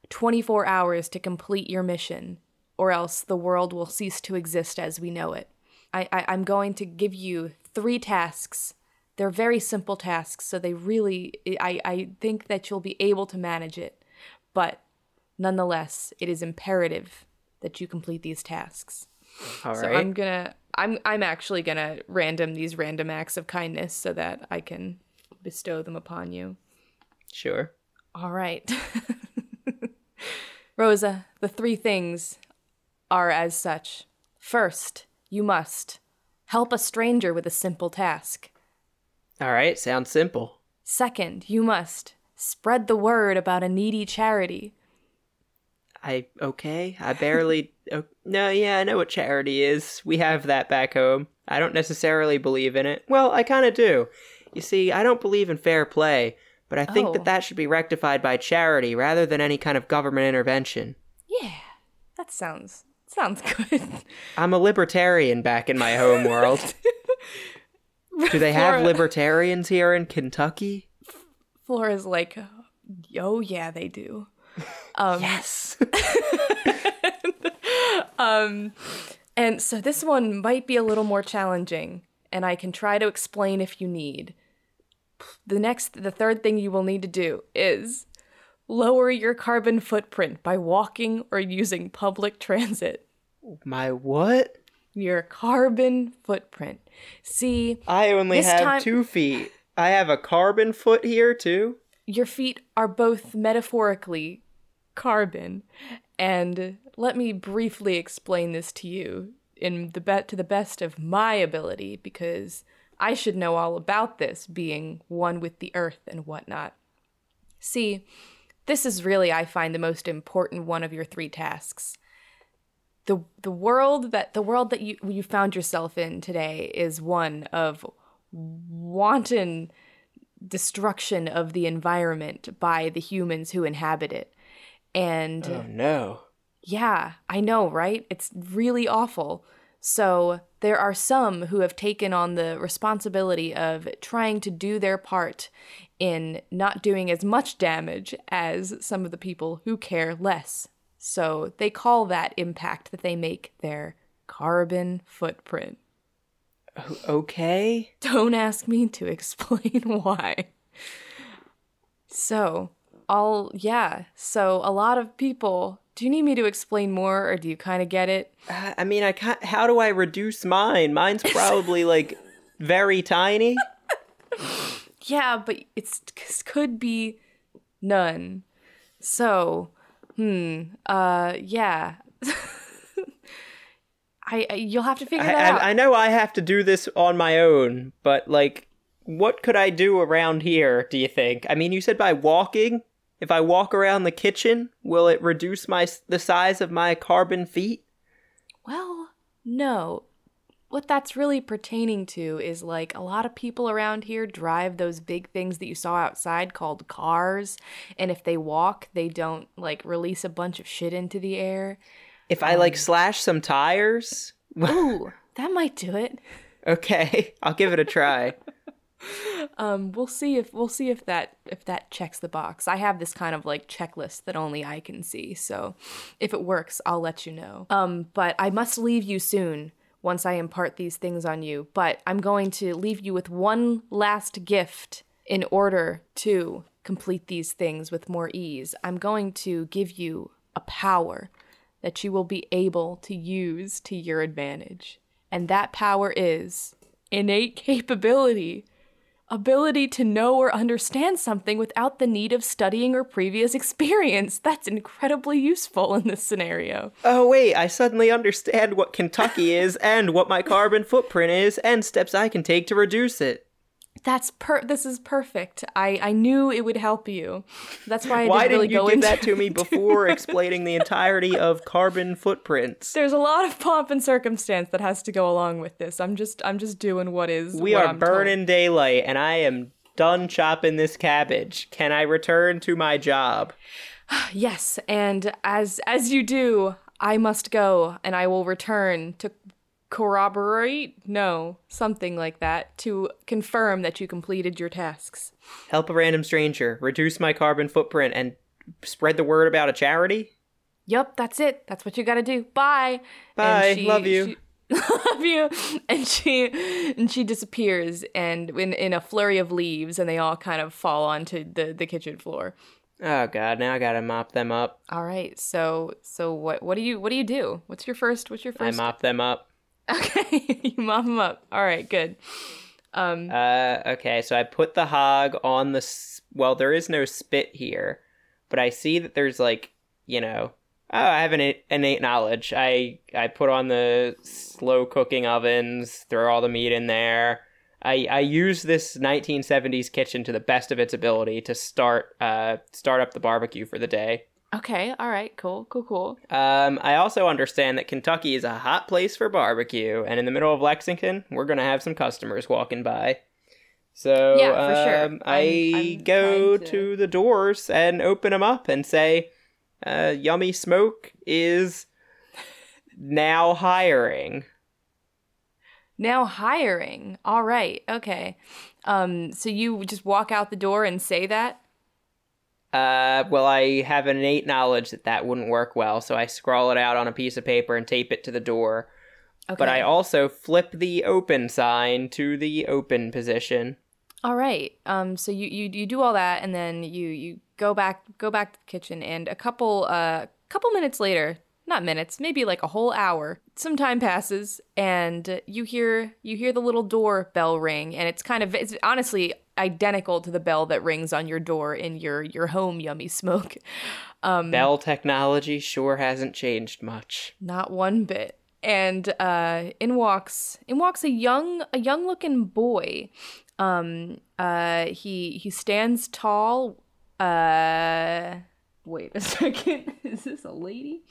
24 hours to complete your mission, or else the world will cease to exist as we know it. I, I, I'm going to give you three tasks they're very simple tasks, so they really, I, I think that you'll be able to manage it. But nonetheless, it is imperative that you complete these tasks. All so right. I'm gonna, I'm, I'm actually gonna random these random acts of kindness so that I can bestow them upon you. Sure. All right. [laughs] Rosa, the three things are as such. First, you must help a stranger with a simple task. All right, sounds simple. Second, you must spread the word about a needy charity. I okay. I barely. [laughs] oh, no, yeah, I know what charity is. We have that back home. I don't necessarily believe in it. Well, I kind of do. You see, I don't believe in fair play, but I think Oh. that that should be rectified by charity rather than any kind of government intervention. Yeah, that sounds sounds [laughs] good. I'm a libertarian back in my home world. [laughs] [laughs] Do they have Flora- libertarians here in Kentucky? Flora's like, oh yeah, they do. [laughs] Um, Yes. [laughs] um, and so this one might be a little more challenging, and I can try to explain if you need. The next, the third thing you will need to do is lower your carbon footprint by walking or using public transit. my what? Your carbon footprint. See, I only have time- two feet. I have a carbon foot here too. your feet are both metaphorically carbon and let me briefly explain this to you in the be- to the best of my ability because I should know all about this being one with the earth and whatnot. See, this is really I find the most important one of your three tasks. The the world that the world that you you found yourself in today is one of wanton destruction of the environment by the humans who inhabit it. And Oh no. yeah, I know, right? It's really awful. So there are some who have taken on the responsibility of trying to do their part in not doing as much damage as some of the people who care less. So they call that impact that they make their carbon footprint. Okay. Don't ask me to [laughs] explain why. So, all, yeah. So, a lot of people. Do you need me to explain more or do you kind of get it? Uh, I mean, I can't. How do I reduce mine? Mine's [laughs] probably like very tiny. Yeah, but it's it could be none. So, hmm, uh, yeah. [laughs] I, I you'll have to figure I, that out. I, I know I have to do this on my own, but like, what could I do around here? Do you think? I mean, you said by walking. If I walk around the kitchen, will it reduce my the size of my carbon feet? Well, no. What that's really pertaining to is like a lot of people around here drive those big things that you saw outside called cars, and if they walk, they don't like release a bunch of shit into the air. If I like slash some tires? [laughs] Ooh, that might do it. Okay, I'll give it a try. [laughs] Um, we'll see if we'll see if that if that checks the box. I have this kind of like checklist that only I can see, so if it works, I'll let you know. Um, but I must leave you soon once I impart these things on you. But I'm going to leave you with one last gift in order to complete these things with more ease. I'm going to give you a power that you will be able to use to your advantage. And that power is innate [laughs] capability ability to know or understand something without the need of studying or previous experience. That's incredibly useful in this scenario. Oh, wait, I suddenly understand what Kentucky is and what my carbon footprint is and steps I can take to reduce it. That's per. This is perfect. I I knew it would help you. That's why I Why didn't really didn't you give that to me [laughs] before explaining the entirety of carbon footprints? There's a lot of pomp and circumstance that has to go along with this. I'm just I'm just doing what is. We what are I'm told. burning daylight and I am done chopping this cabbage. Can I return to my job? [sighs] Yes, and as as you do, I must go, and I will return to corroborate. No, something like that to confirm that you completed your tasks. Help a random stranger, reduce my carbon footprint, and spread the word about a charity? Yup, that's it. That's what you gotta do. Bye. Bye. Love you. she- [laughs] love you. And she and she disappears and in in a flurry of leaves and they all kind of fall onto the the kitchen floor. Oh god, now I gotta mop them up. All right. So so what what do you what do you do? What's your first what's your first? I mop them up. Okay. [laughs] you mop them up. All right, good. Um Uh, okay, so I put the hog on the. S- well, there is no spit here, but I see that there's like, you know, oh, I have an innate knowledge. I I put on the slow cooking ovens, throw all the meat in there. I I use this 1970s kitchen to the best of its ability to start uh start up the barbecue for the day. Okay, all right, cool, cool, cool. Um, I also understand that Kentucky is a hot place for barbecue, and in the middle of Lexington, we're gonna have some customers walking by. So Yeah, for sure. um, I I'm- I'm go to... to- the doors and open them up and say, uh, "Yummy Smoke is now hiring." Now hiring. All right. Okay. Um so you just walk out the door and say that? Uh, well, I have an innate knowledge that that wouldn't work well, so I scrawl it out on a piece of paper and tape it to the door. Okay. But I also flip the open sign to the open position. All right. Um. So you, you you do all that, and then you you go back go back to the kitchen, and a couple uh couple minutes later, not minutes, maybe like a whole hour. Some time passes, and you hear you hear the little door bell ring, and it's kind of it's honestly identical to the bell that rings on your door in your your home. Yummy smoke. Um, Bell technology sure hasn't changed much. Not one bit. And uh, in walks in walks a young a young looking boy. Um, uh, he he stands tall. Uh, wait a [laughs] second. Is this a lady?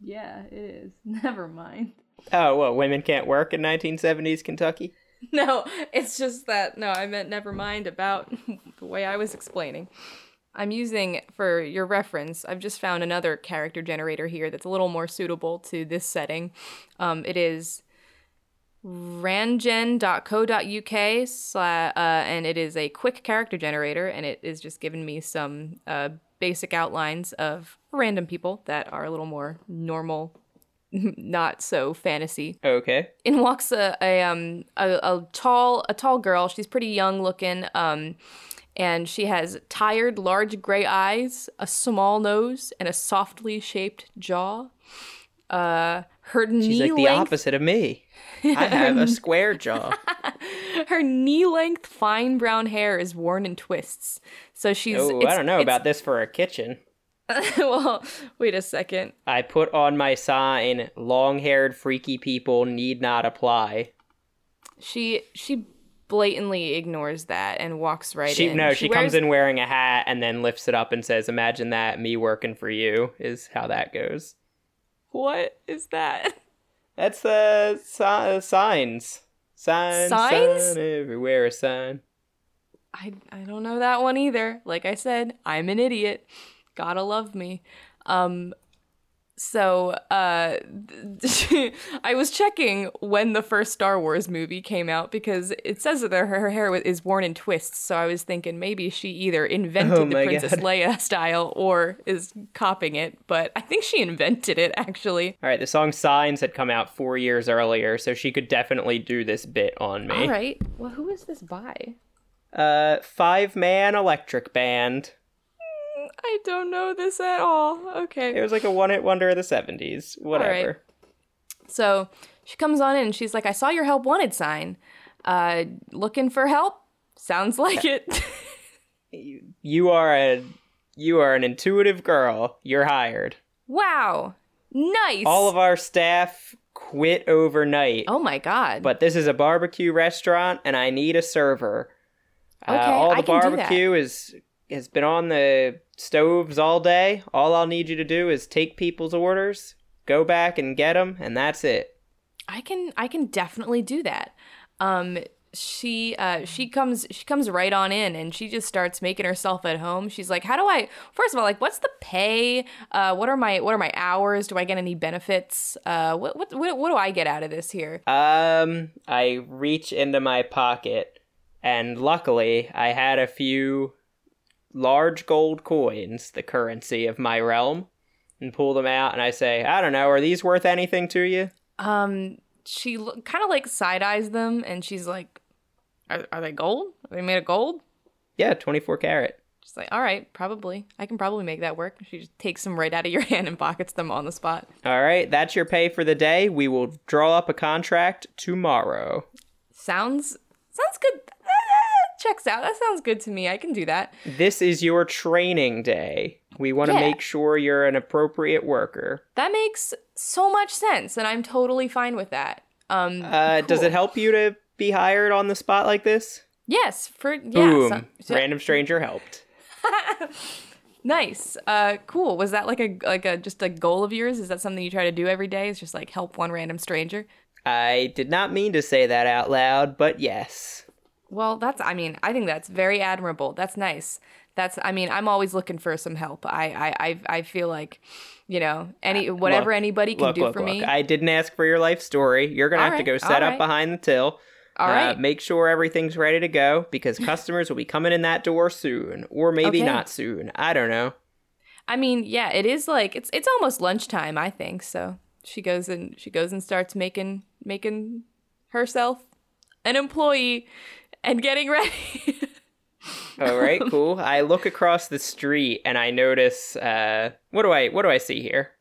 Yeah, it is. [laughs] Never mind. Oh, well Women can't work in 1970s Kentucky? [laughs] No, it's just that. No, I meant never mind about [laughs] the way I was explaining. I'm using, for your reference, I've just found another character generator here that's a little more suitable to this setting. Um, it is rangen.co.uk, uh, and it is a quick character generator, and it is just giving me some uh, basic outlines of random people that are a little more normal, [laughs] not so fantasy Okay. in walks a, a um a, a tall a tall girl. She's pretty young looking. Um, and she has tired, large gray eyes, a small nose, and a softly shaped jaw. Uh, her She's knee like the length opposite of me. I have a square jaw. [laughs] her knee length fine brown hair is worn in twists. So she's Oh, I don't know about this for a kitchen. [laughs] well, wait a second. I put on my sign, long haired freaky people need not apply. She she blatantly ignores that and walks right She in. no, she, comes wears- in wearing a hat and then lifts it up and says, "Imagine that, me working for you." Is how that goes. What is that? That's the si- uh, signs. Sign, Signs? sign, everywhere a sign. I I don't know that one either. Like I said, I'm an idiot. Gotta love me. Um so uh [laughs] I was checking when the first Star Wars movie came out because it says that her, her hair is worn in twists. So I was thinking maybe she either invented Oh the Princess God. Leia [laughs] style or is copying it, but I think she invented it actually. All right, the song "Signs" had come out four years earlier, so she could definitely do this bit on me. All right. Well, who is this by? Uh, five man electric band. I don't know this at all. Okay. It was like a one hit wonder of the seventies. Whatever. right. So she comes on in and she's like, I saw your help wanted sign. Uh, looking for help? Sounds like it. [laughs] You are a you are an intuitive girl. You're hired. wow. Nice. All of our staff quit overnight. oh my God. But this is a barbecue restaurant, and I need a server. Uh, Okay, all I the can do that. barbecue is has been on the stoves all day. All I'll need you to do is take people's orders, go back and get them, and that's it. I can I can definitely do that. Um she uh she comes she comes right on in and she just starts making herself at home. She's like, "How do I First of all, like what's the pay? Uh what are my what are my hours? Do I get any benefits? Uh what what what, what do I get out of this here?" Um, I reach into my pocket, and luckily, I had a few large gold coins, the currency of my realm, and pull them out. And I say, I don't know, are these worth anything to you? Um, she lo- kind of like side eyes them, and she's like, "Are, are they gold? Are they made of gold?" Yeah, twenty-four carat. She's like, "All right, probably. I can probably make that work." She just takes them right out of your [laughs] hand and pockets them on the spot. All right, that's your pay for the day. We will draw up a contract tomorrow. Sounds sounds good. Checks out. That sounds good to me. I can do that. This is your training day. We want to Yeah. make sure you're an appropriate worker. That makes so much sense, and I'm totally fine with that. Um, Uh, Does it help you to be hired on the spot like this? Yes, for yeah. Boom. so- so- Random stranger helped. [laughs] nice. Uh, cool. Was that like a like a just a goal of yours? Is that something you try to do every day? Is just like help one random stranger? I did not mean to say that out loud, but yes. Well, that's, I mean, I think that's very admirable. That's nice. That's, I mean, I'm always looking for some help. I, I, I, I feel like, you know, any, whatever Look, anybody can look, do look, for me. I didn't ask for your life story. You're gonna All have to go set up right. behind the till. All Uh, right. make sure everything's ready to go because customers will be coming in that door soon, or maybe Okay. not soon. I don't know. I mean, yeah, it is like, it's, it's almost lunchtime, I think. So she goes and she goes and starts making, making herself an employee and getting ready. [laughs] All right, cool. I look across the street and I notice. Uh, what do I? What do I see here?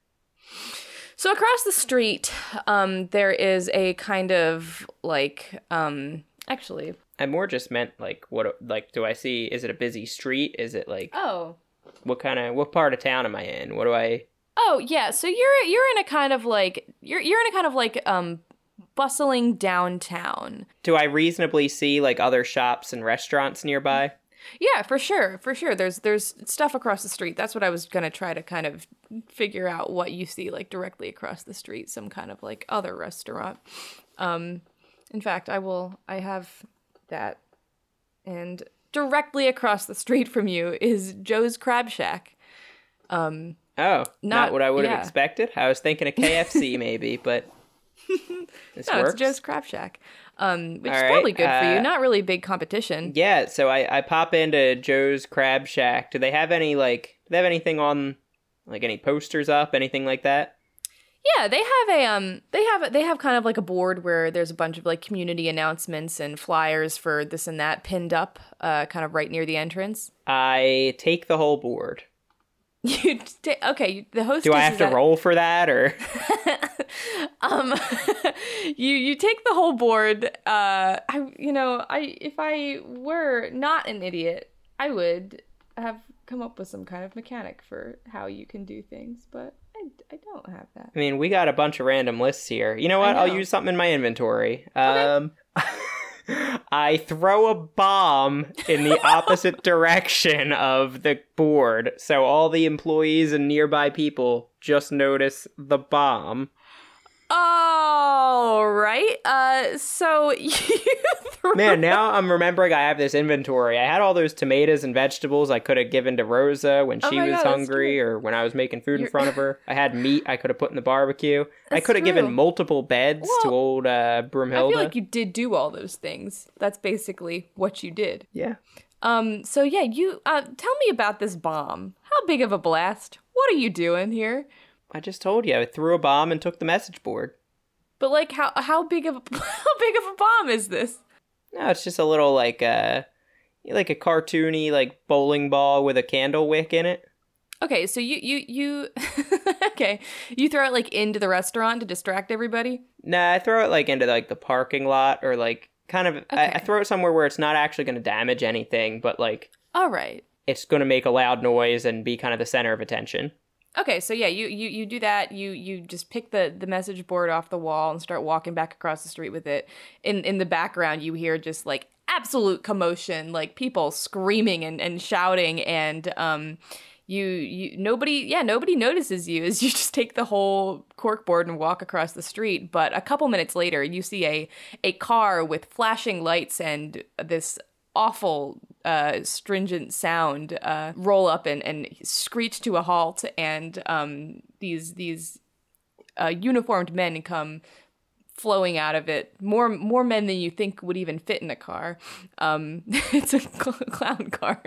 So across the street, um, there is a kind of like, um, actually, I more just meant like what? Like, do I see? Is it a busy street? Is it like oh, what kind of what part of town am I in? What do I? oh yeah. So you're you're in a kind of like you're you're in a kind of like um bustling downtown. Do I reasonably see like other shops and restaurants nearby? Yeah, for sure, for sure. There's there's stuff across the street. That's what I was gonna try to kind of figure out what you see like directly across the street, some kind of like other restaurant. Um, in fact, I will. I have that, and directly across the street from you is Joe's Crab Shack. Um, Oh, not, Not- what I would have expected. I was thinking a KFC [laughs] maybe, but [laughs] this no, works. it's Joe's Crab Shack, um, which All is right, probably good for you. uh, Not really big competition. Yeah, so I, I pop into Joe's Crab Shack. Do they have any like do they have anything on like any posters up, anything like that? Yeah, they have a um they have they have kind of like a board where there's a bunch of like community announcements and flyers for this and that pinned up uh kind of right near the entrance. I take the whole board. [laughs] You ta- okay, the host Do I have to roll for that or [laughs] um [laughs] you you take the whole board uh I you know, I if I were not an idiot, I would have come up with some kind of mechanic for how you can do things, but I, I don't have that. I mean, we got a bunch of random lists here. You know what? I'll use something in my inventory. Um I throw a bomb in the [laughs] opposite direction of the board, so all the employees and nearby people just notice the bomb. All right. Uh, so [laughs] you threw Man, now I'm remembering I have this inventory. I had all those tomatoes and vegetables I could have given to Rosa when Oh she my was God, hungry or when I was making food in You're- front of her. [laughs] I had meat I could have put in the barbecue. I could have given multiple beds to old uh, I feel like you did do all those things. That's basically what you did. yeah. Um. So yeah, you uh, tell me about this bomb. How big of a blast? What are you doing here? I just told you I threw a bomb and took the message board. But like, how how big of a [laughs] how big of a bomb is this? No, it's just a little like uh like a cartoony like bowling ball with a candle wick in it. Okay, so you you you [laughs] okay, you throw it like into the restaurant to distract everybody. Nah, I throw it like into like the parking lot or like kind of I, I throw it somewhere where it's not actually going to damage anything, but like All right. it's going to make a loud noise and be kind of the center of attention. Okay, so yeah, you you you do that. You you just pick the the message board off the wall and start walking back across the street with it. In in the background, you hear just like absolute commotion, like people screaming and and shouting, and um, you you nobody yeah nobody notices you as [laughs] you just take the whole corkboard and walk across the street. But a couple minutes later, you see a a car with flashing lights and this awful uh, stringent sound uh, roll up and, and screech to a halt. And um, these these uh, uniformed men come flowing out of it. More more men than you think would even fit in a car. Um, [laughs] it's a cl- clown car.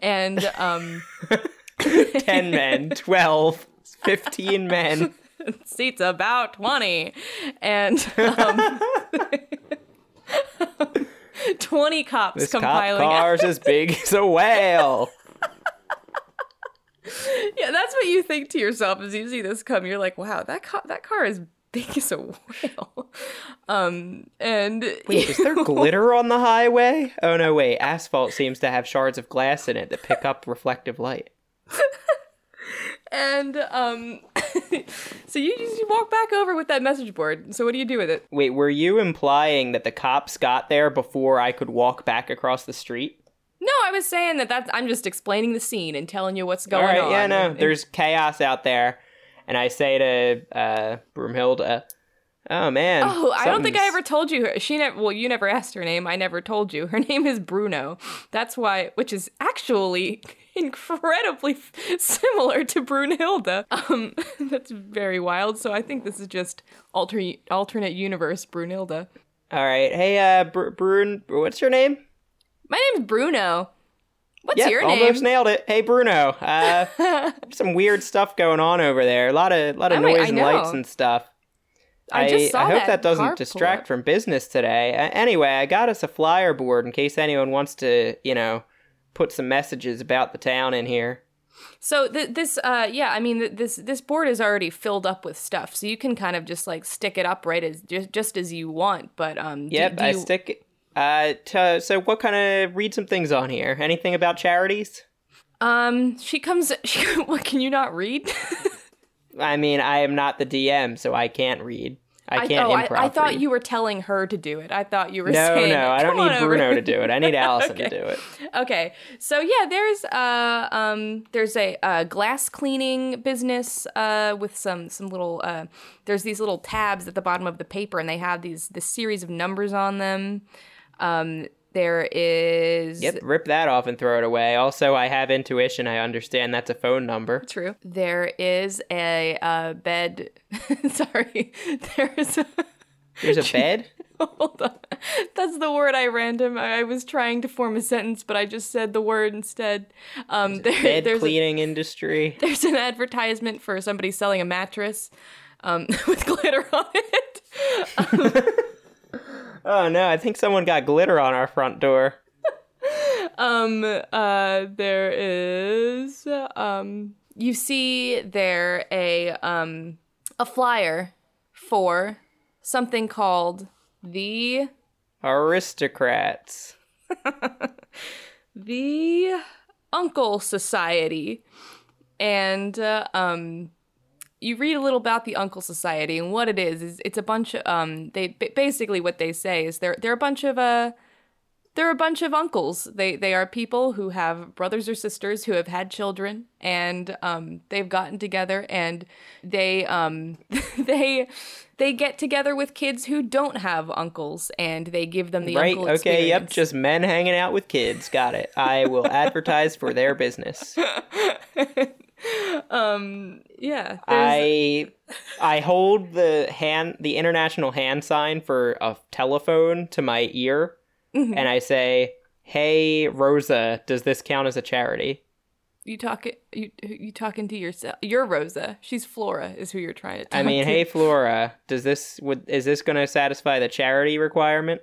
And um, [laughs] 10 men, 12, 15 men. [laughs] seats about 20 and um, [laughs] 20 cops This cop compiling out. car's as big as a whale. [laughs] Yeah, that's what you think to yourself as you see this come. You're like, wow, that car, that car is big as a whale. [laughs] Um, and Wait, is there glitter on the highway? Oh no, wait. Asphalt seems to have shards of glass in it that pick up reflective light. And um, [laughs] so you just walk back over with that message board. So what do you do with it? Wait, were you implying that the cops got there before I could walk back across the street? No, I was saying that that's. I'm just explaining the scene and telling you what's going All right, on. yeah, no, And- there's chaos out there. And I say to uh, Broomhilda, oh man. Oh, I don't think I ever told you. Her. She never. Well, you never [laughs] asked her name. I never told you. Her [laughs] name is Bruno. That's why, which is actually incredibly f- similar to Brunhilde. Um, [laughs] that's very wild. So I think this is just alter alternate universe Brunhilde. All right, hey, uh, Br- Brun, what's your name? My name's Bruno. What's yeah, your name? almost nailed it. Hey, Bruno. Uh, [laughs] some weird stuff going on over there. A lot of, lot of Oh, noise I and lights and stuff. I just saw I hope that that, doesn't distract from business today. Uh, anyway, I got us a flyer board in case anyone wants to, you know, put some messages about the town in here. So th- this, uh, yeah, I mean, th- this this board is already filled up with stuff, so you can kind of just like stick it up right as just just as you want. But um, do- Yep, do I you- stick. Uh, t- so what kind of read some things on here? Anything about charities? Um, she comes. [laughs] She, what can you not read? [laughs] I mean, I am not the DM, so I can't read. I can't oh, improv. I, I thought you were telling her to do it. I thought you were No, saying. no, I don't "Come on need over." Bruno to do it. I need [laughs] Allison Okay. to do it. Okay, so yeah, there's uh um there's a, uh glass cleaning business uh with some some little uh there's these little tabs at the bottom of the paper and they have these this series of numbers on them. Um, there is Yep, rip that off and throw it away. Also, I have intuition. I understand that's a phone number. True. There is a uh, bed. [laughs] Sorry. There's a. There's a [laughs] bed. Hold on. That's the word I random. I was trying to form a sentence, but I just said the word instead. Um, there, Bed there's, a, cleaning industry. [laughs] there's an advertisement for somebody selling a mattress um, with glitter on it. Oh no, I think someone got glitter on our front door. [laughs] Um, uh, there is. Um, you see there a um a flyer for something called the Aristocrats. [laughs] the Uncle Society, and uh, um, you read a little about the Uncle Society and what it is is it's a bunch of um they basically what they say is they're they're a bunch of uh they're a bunch of uncles. They they are people who have brothers or sisters who have had children, and um, they've gotten together and they um, [laughs] they they get together with kids who don't have uncles, and they give them the right. okay. experience. Yep. Just men hanging out with kids. Got it. I will [laughs] advertise for their business. [laughs] [laughs] um. Yeah. there's- I I hold the hand the international hand sign for a telephone to my ear Mhm. and I say, "Hey Rosa, does this count as a charity?" you talking you you talking to yourself. You're Rosa. She's Flora. Is who you're trying to. Talk I mean, to. "Hey Flora, does this would is this going to satisfy the charity requirement?"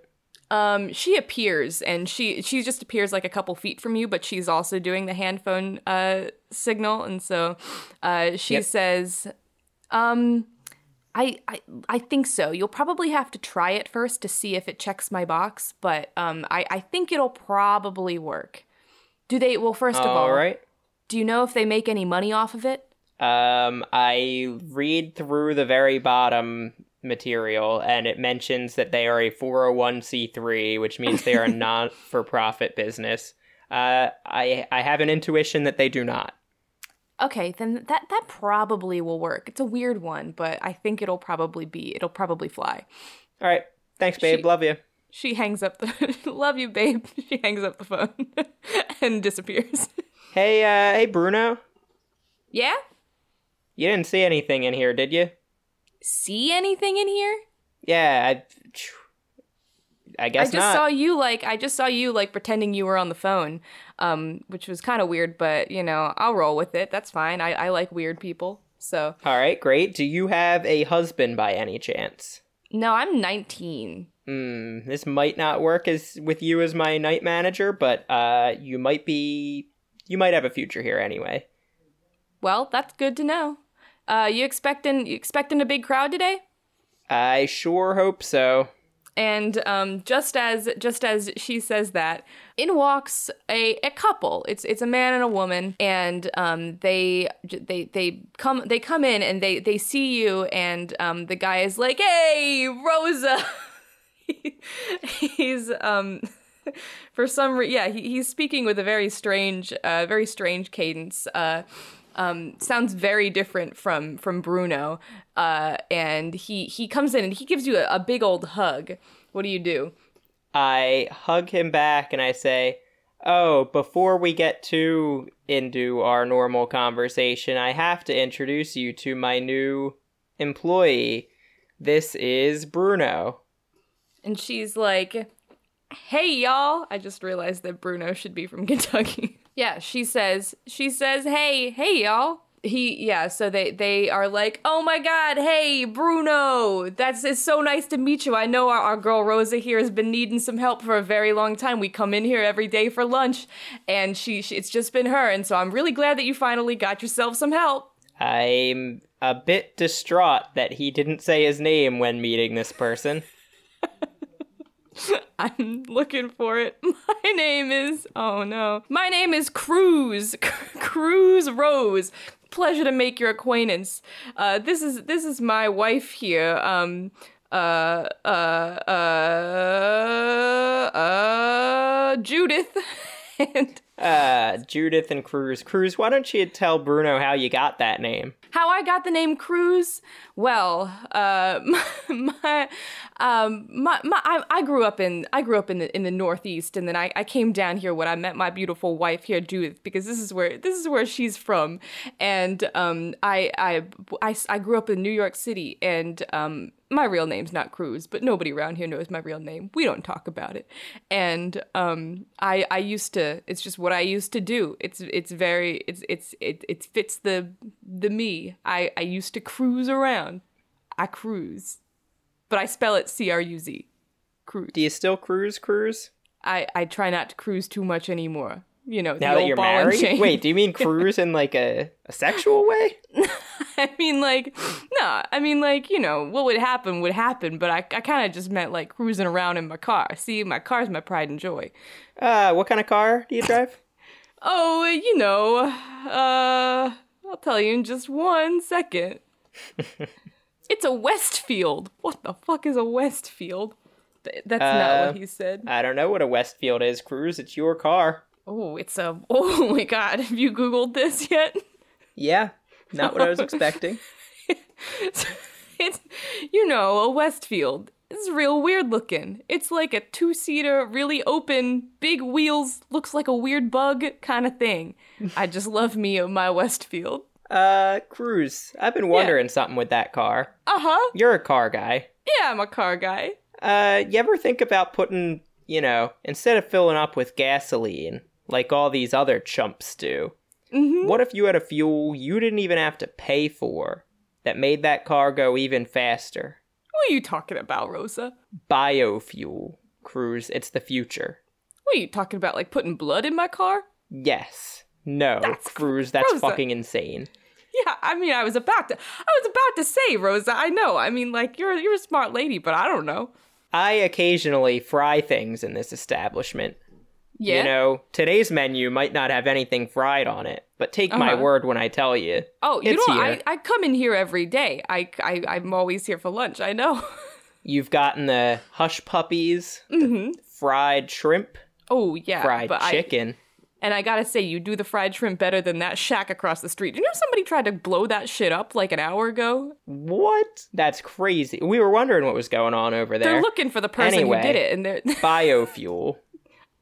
Um, she appears and she she just appears like a couple feet from you, but she's also doing the hand phone uh signal, and so uh she Yep. says, um. I, I I think so. You'll probably have to try it first to see if it checks my box, but um I, I think it'll probably work. Do they well first of all, All right. do you know if they make any money off of it? Um, I read through the very bottom material, and it mentions that they are a 401c3, which means they are a [laughs] non-for-profit business. Uh, I I have an intuition that they do not. Okay, then that that probably will work. It's a weird one, but I think it'll probably be it'll probably fly. All right, thanks, babe. She- Love you. She hangs up the [laughs] love you, babe. [laughs] She hangs up the phone and disappears. Hey, uh, hey, Bruno. Yeah? You didn't see anything in here, did you? See anything in here? Yeah, I. I guess I just not. saw you like I just saw you like pretending you were on the phone, um, which was kind of weird, but you know I'll roll with it. That's fine. I, I like weird people. So All right, great. Do you have a husband by any chance? no, I'm 19. Hmm, this might not work as with you as my night manager, but uh, you might be, you might have a future here anyway. Well, that's good to know. Uh, you expecting you expecting a big crowd today? I sure hope so. And um, just as just as she says that, in walks a, a couple. It's it's a man and a woman, and um, they they they come they come in and they they see you, and um, the guy is like, "Hey, Rosa." [laughs] he's um [laughs] for some re- yeah he, he's speaking with a very strange uh very strange cadence uh um sounds very different from from bruno. Uh and he he comes in and he gives you a, a big old hug. What do you do? I hug him back and I say, "Oh, before we get too into our normal conversation, I have to introduce you to my new employee. This is Bruno." and she's like hey y'all. I just realized that bruno should be from [laughs] kentucky yeah she says she says hey hey y'all. He yeah so they they are like oh my god hey bruno that's it's so nice to meet you. I know our, our girl rosa here has been needing some help for a very long time. We come in here every day for lunch. And she, she it's just been her. And so i'm really glad that you finally got yourself some help. I'm a bit distraught that he didn't say his name when meeting this person. [laughs] [laughs] I'm looking for it. [laughs] My name is oh no. My name is Cruz. [laughs] Cruz Rose. Pleasure to make your acquaintance. Uh, this is this is my wife here. Um, uh, uh, uh, uh, Judith. and Uh, Judith and Cruz. Cruz, why don't you tell Bruno how you got that name? How I got the name Cruz? Well, uh, [laughs] my, um, my, my, I, I grew up in, I grew up in the in the Northeast, and then I, I came down here when I met my beautiful wife here, Judith, because this is where this is where she's from, and um, I, I, I, I grew up in New York City, and um, my real name's not Cruz, but nobody around here knows my real name. We don't talk about it, and um, I, I used to. It's just what I used to do. It's, it's very, it's, it's, it, it fits the, the me. I, I used to cruise around. I cruise, but I spell it C R U Z. Cruise. Do you still cruise, Cruz? I, I try not to cruise too much anymore. You know, Now the that old you're married? Wait, do you mean [laughs] cruise in like a, a sexual way? [laughs] [laughs] I mean, like, no, I mean, like, you know, what would happen would happen, but I, I kind of just meant like cruising around in my car. See, my car's my pride and joy. Uh, what kind of car do you drive? [sighs] Oh, you know, uh, I'll tell you in just one second. [laughs] it's a Westfield. What the fuck is a Westfield? Th- That's not Uh, what he said. I don't know what a Westfield is, Cruz. It's your car. Oh, it's a. [laughs] Oh my god, have you Googled this yet? Yeah, not what I was [laughs] expecting. [laughs] it's, you know, a Westfield. It's real weird looking. It's like a two seater, really open, big wheels, looks like a weird bug kind of thing. I just love me my Westfield. Uh, Cruz, I've been wondering something with that car. Uh huh. You're a car guy. Yeah, I'm a car guy. Uh, you ever think about putting, you know, instead of filling up with gasoline, like all these other chumps do, Mm-hmm. what if you had a fuel you didn't even have to pay for that made that car go even faster? What are you talking about, Rosa? Biofuel. Cruz, it's the future. What are you talking about? Like putting blood in my car? Yes. No, That's Cruz, that's Rosa. fucking insane. Yeah, I mean, I was about to, I was about to say, Rosa. I know. I mean, like you're you're a smart lady, but I don't know. I occasionally fry things in this establishment. Yeah. You know, today's menu might not have anything fried on it, but take my Uh-huh. word when I tell you. oh, you know. I, I come in here every day. I, I I'm always here for lunch. I know. [laughs] You've gotten the hush puppies, hmm fried shrimp, Oh yeah, fried but I, chicken. and I gotta say, you do the fried shrimp better than that shack across the street. You know, somebody tried to blow that shit up like an hour ago. What? That's crazy. We were wondering what was going on over there. They're looking for the person Anyway. who did it, and they're [laughs] Biofuel.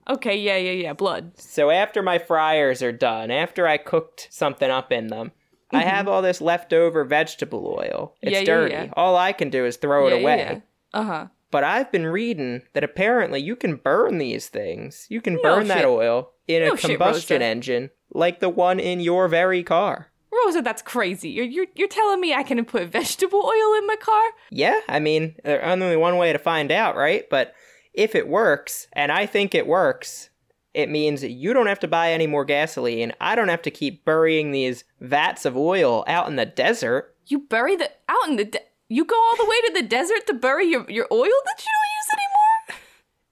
Okay. Yeah, yeah, yeah. Blood. So after my fryers are done, after I cooked something up in them, I have all this leftover vegetable oil. It's Mm-hmm. Yeah, yeah, dirty. All I can do is throw it away. Uh huh. But I've been reading that apparently you can burn these things. You can No burn that oil in a No shit, combustion Rosa. engine like the one in your very car. Rosa, that's crazy. You're, you're you're telling me I can put vegetable oil in my car? Yeah, I mean, there's only one way to find out, right? But if it works, and I think it works, it means you don't have to buy any more gasoline. I don't have to keep burying these vats of oil out in the desert. You bury the out in the de- you go all the way to the desert to bury your your oil that you don't use anymore.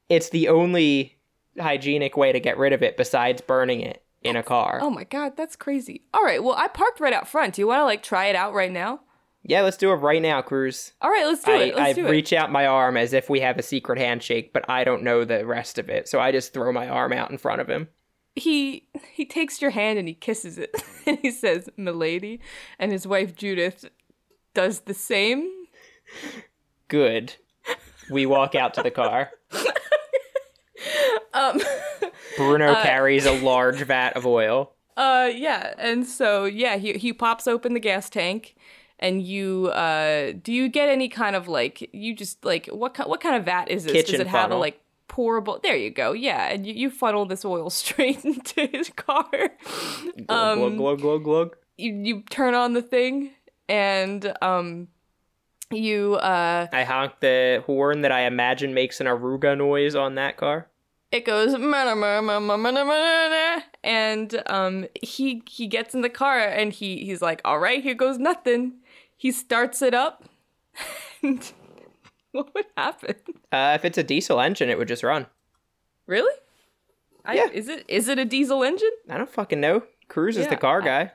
It's the only hygienic way to get rid of it besides burning it in a car. Oh my god, that's crazy. All right, well I parked right out front. Do you want to like try it out right now? Yeah, let's do it right now, Cruz. All right, let's do I, it. Let's I do it. reach out my arm as if we have a secret handshake, but I don't know the rest of it. So I just throw my arm out in front of him. he he takes your hand and he kisses it [laughs] and he says milady and his wife judith does the same Good. We walk out to the car. [laughs] um [laughs] Bruno carries a large vat of oil. uh yeah and so yeah he he pops open the gas tank and you uh do you get any kind of like you just like what ki- what kind of vat is this does Kitchen it have a funnel. like pourable there you go yeah and you, you funnel this oil [laughs] straight into his car Glug, Um, glug, glug, glug, glug. you you turn on the thing and um you uh I honk the horn that I imagine makes an Aruga noise on that car. it goes and um he he gets in the car and he he's like all right here goes nothing he starts it up [laughs] and what would happen Uh, if it's a diesel engine, it would just run. really I, Yeah. is it is it a diesel engine I don't fucking know. Cruz is the car I- guy.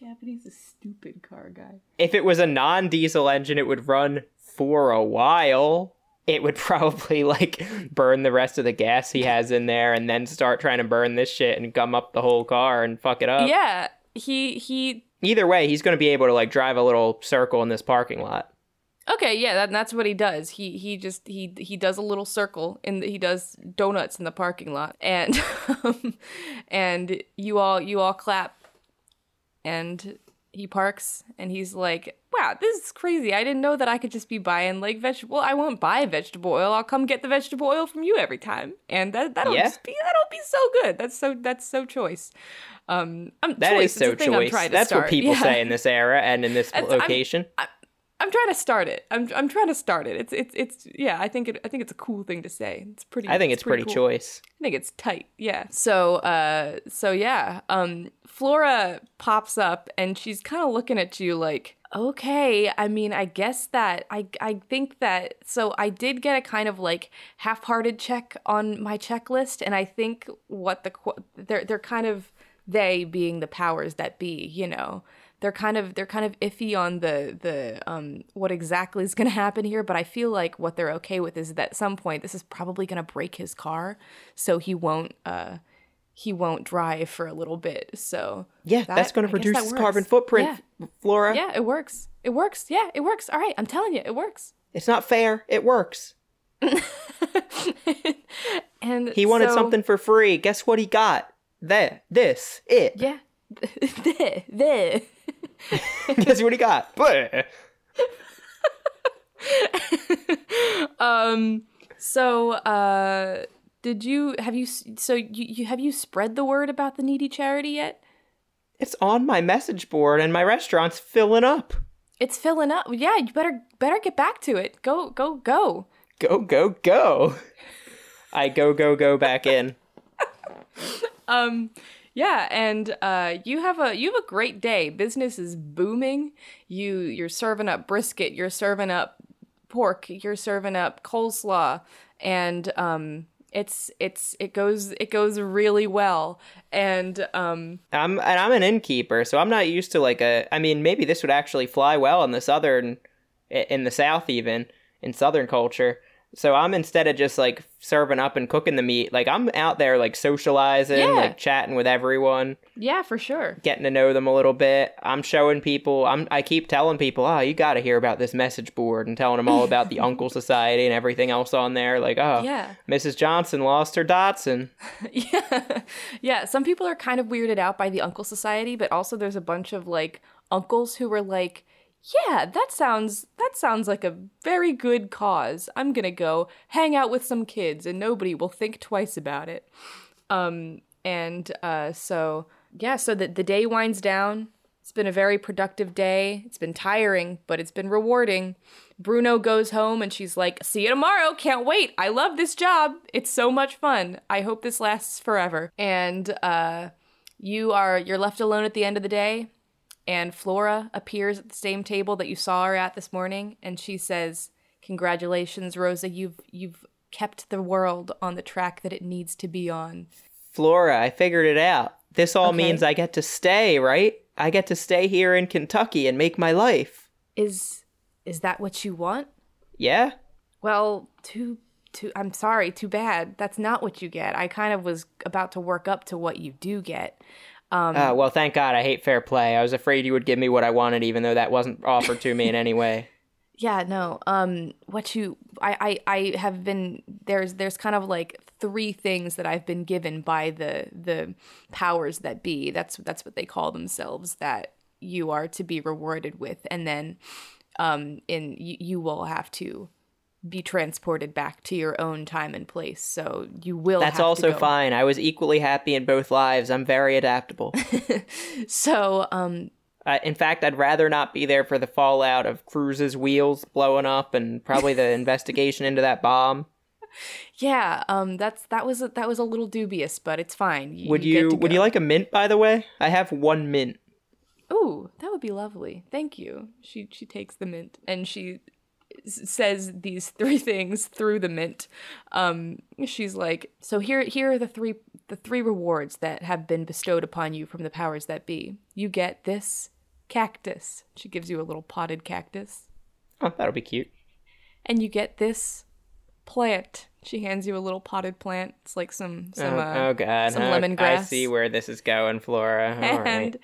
yeah but he's a stupid car guy If it was a non diesel engine, it would run for a while. It would [laughs] probably like burn the rest of the gas he has in there and then start trying to burn this shit and gum up the whole car and fuck it up. yeah he he Either way, he's going to be able to like drive a little circle in this parking lot. Okay, yeah, that, that's what he does. He he just he he does a little circle and he does donuts in the parking lot, and um, [laughs] and you all you all clap, and he parks and he's like, "Wow, this is crazy! I didn't know that I could just be buying like vegetable. Well, I won't buy vegetable oil. I'll come get the vegetable oil from you every time, and that that'll Yeah. just be that'll be so good. That's so that's so choice. Um, I'm, That choice, is so I'm choice. That's what people Yeah. say in this era and in this That's- I'm- location. I'm trying to start it. I'm I'm trying to start it. It's it's it's yeah. I think it I think it's a cool thing to say. It's pretty. I think it's pretty cool. choice. I think it's tight. Yeah. So uh so yeah. Um Flora pops up and she's kind of looking at you like, "Okay, I mean, I guess that I I think that so I did get a kind of like half-hearted check on my checklist and I think what the they're they're kind of they being the powers that be, you know. they're kind of they're kind of iffy on the the um what exactly is going to happen here but i feel like what they're okay with is that at some point this is probably going to break his car so he won't uh he won't drive for a little bit so Yeah, that- that's going to reduce his carbon footprint, Flora. yeah it works it works yeah it works all right i'm telling you it works It's not fair. It works. [laughs] and He wanted so- something for free. Guess what he got? There. This. It. yeah [laughs] there there [laughs] Guess what he got? [laughs] Um so uh did you have you so you, you have you spread the word about the needy charity yet It's on my message board and my restaurant's filling up. it's filling up yeah you better better get back to it go go go Go, go, go. I go, go, go back in. Um yeah and uh you have a you have a great day business is booming you you're serving up brisket you're serving up pork you're serving up coleslaw and um it's it's it goes it goes really well and um I'm and I'm an innkeeper, so I'm not used to like a. I mean, maybe this would actually fly well in the southern, in the south even in southern culture. So I'm instead of just like serving up and cooking the meat, like I'm out there like socializing, Yeah. like chatting with everyone, yeah for sure getting to know them a little bit. I'm showing people. I'm I keep telling people, oh, you got to hear about this message board, and telling them all about the [laughs] Uncle Society and everything else on there. Like, oh, Yeah. Mrs. Johnson lost her Datsun. [laughs] yeah. Yeah. Some people are kind of weirded out by the Uncle Society, but also there's a bunch of like uncles who were like, yeah, that sounds that sounds like a very good cause. I'm gonna go hang out with some kids and nobody will think twice about it. Um and uh so yeah, so the the day winds down. It's been a very productive day. It's been tiring, but it's been rewarding. Bruno goes home and she's like, See you tomorrow. Can't wait. I love this job. It's so much fun. I hope this lasts forever. And uh, you are you're left alone at the end of the day, and Flora appears at the same table that you saw her at this morning, and she says, Congratulations, Rosa, you've you've kept the world on the track that it needs to be on. Flora, I figured it out. This all Okay. means I get to stay, right? I get to stay here in Kentucky and make my life. Is is that what you want? Yeah? Well, too too I'm sorry, too bad. That's not what you get. I kind of was about to work up to what you do get. Um Uh, well, thank God I hate fair play. I was afraid you would give me what I wanted, even though that wasn't offered to me in any way. [laughs] Yeah, no. Um what you I, I I have been there's there's kind of like three things that I've been given by the the powers that be. That's that's what they call themselves that you are to be rewarded with and then um in you, you will have to be transported back to your own time and place. So you will That's have to also fine. I was equally happy in both lives. I'm very adaptable. [laughs] So um uh, in fact, I'd rather not be there for the fallout of Cruz's wheels blowing up and probably the [laughs] investigation into that bomb. yeah, um that's that was a, that was a little dubious, but it's fine. Would get you would you like a mint by the way? I have one mint. Ooh, that would be lovely. Thank you. She she takes the mint and she says these [laughs] three things through the mint. Um, she's like, "So here here are the three the three rewards that have been bestowed upon you from the powers that be. You get this cactus. She gives you a little potted cactus, Oh, that'll be cute. and you get this plant. She hands you a little potted plant. It's like some some oh, uh, oh god. some Oh, lemongrass. I see where this is going, Flora. All [laughs] right.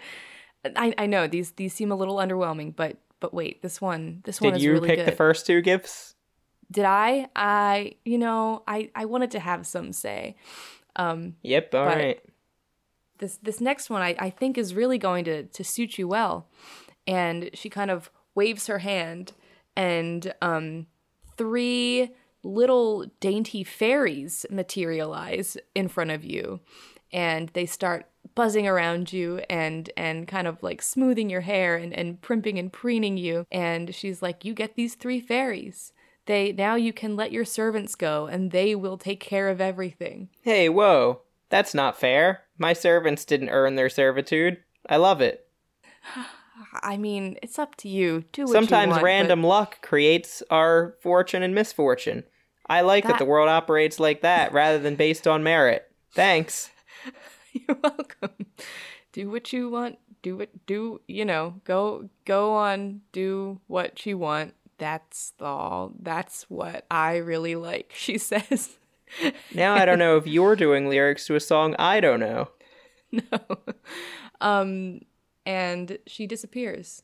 and I I know these these seem a little underwhelming, but but wait, this one this one is. Did you really pick good. the first two gifts? Did I? I you know I I wanted to have some say. Um, Yep, all right. This this next one I, I think is really going to to suit you well, and she kind of waves her hand, and um, three little dainty fairies materialize in front of you, and they start buzzing around you and and kind of like smoothing your hair and, and primping and preening you and she's like you get these three fairies they now you can let your servants go and they will take care of everything Hey, whoa. That's not fair. My servants didn't earn their servitude. I love it. [sighs] I mean, it's up to you. Do what you Sometimes want, but- random luck creates our fortune and misfortune. I like that, That- the world operates like that rather than based on merit. Thanks. [laughs] [laughs] You're welcome. Do what you want. do it do you know go go on do what you want. That's all that's what i really like [laughs] she says. Now i don't know if you're doing lyrics to a song i don't know. [laughs] No. Um and she disappears.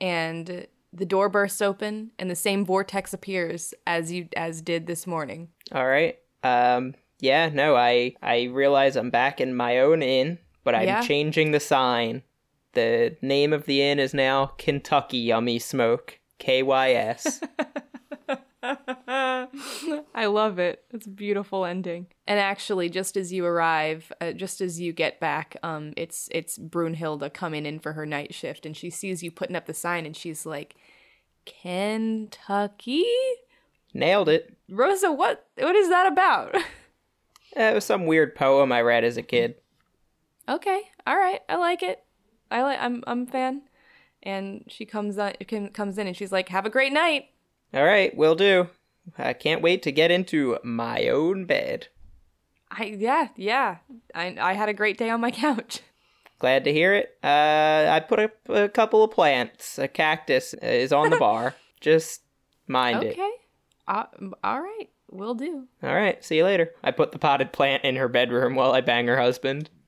And the door bursts open and the same vortex appears as you as did this morning. All right. Um yeah no i i realize i'm back in my own inn but i'm Yeah. changing the sign the name of the inn is now kentucky yummy smoke kys [laughs] I love it. It's a beautiful ending. And actually, just as you arrive, uh, just as you get back, um, it's it's Brunhilde coming in for her night shift, and she sees you putting up the sign, and she's like, "Kentucky, nailed it Rosa, what what is that about?" [laughs] Eh, it was some weird poem i read as a kid okay, all right, I like it. I like. I'm I'm a fan. And she comes on, comes in, and she's like, "Have a great night." all right will do i can't wait to get into my own bed I yeah yeah. I I had a great day on my [laughs] couch. Glad to hear it. Uh, I put up a couple of plants. A cactus is on the [laughs] bar. Just mind it. Okay. Uh, all right. Will do. All right. See you later. I put the potted plant in her bedroom while I bang her husband. [laughs]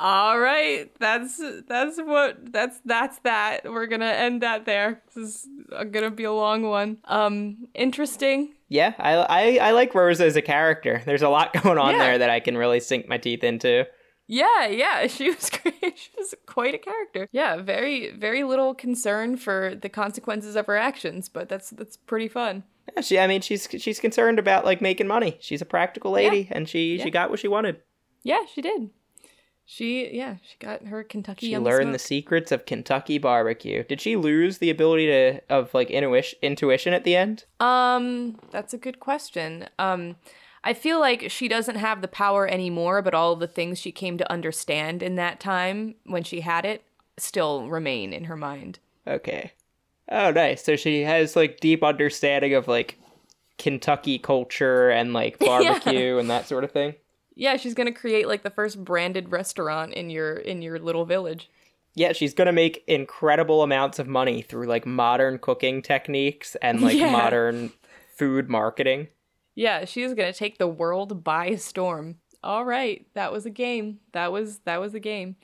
All right. That's that's what that's that's that. We're going to end that there. This is going to be a long one. Um interesting. Yeah, I, I, I like Rosa as a character. There's a lot [laughs] going on Yeah. there that I can really sink my teeth into. Yeah, yeah, [laughs] she was great. She was quite a character. Yeah, very very little concern for the consequences of her actions, but that's that's pretty fun. Yeah, she, I mean, she's she's concerned about like making money. She's a practical lady, and she Yeah. she got what she wanted. Yeah, she did. She yeah, she got her Kentucky She learned the secrets of Kentucky barbecue. Did she lose the ability to of like intuition intuition at the end? Um, that's a good question. Um, I feel like she doesn't have the power anymore, but all of the things she came to understand in that time when she had it still remain in her mind. Okay. Oh, nice. So she has like deep understanding of like Kentucky culture and like [laughs] barbecue and that sort of thing. Yeah, she's gonna create like the first branded restaurant in your in your little village. Yeah, she's gonna make incredible amounts of money through like modern cooking techniques and like [laughs] Yeah. modern food marketing. Yeah, she's gonna take the world by storm. All right, that was a game. That was that was a game.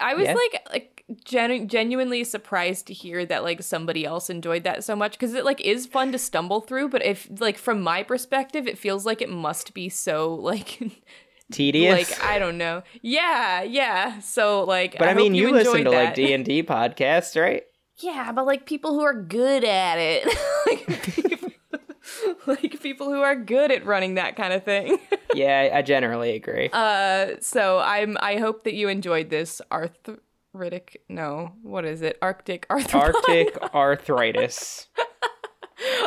I was Yeah. like like genu- genuinely surprised to hear that like somebody else enjoyed that so much because it like is fun to stumble through, but if like from my perspective, it feels like it must be so like [laughs] Tedious. like I don't know. Yeah, yeah. So like, but I, hope mean, you, listen enjoyed to like. [laughs] D and D podcasts, right? Yeah, but like people who are good at it. [laughs] like, people, [laughs] like people who are good at running that kind of thing. [laughs] yeah, I, generally agree. uh so I'm I hope that you enjoyed this arthritic no, what is it? Arctic [laughs] arthropod. Arctic arthritis.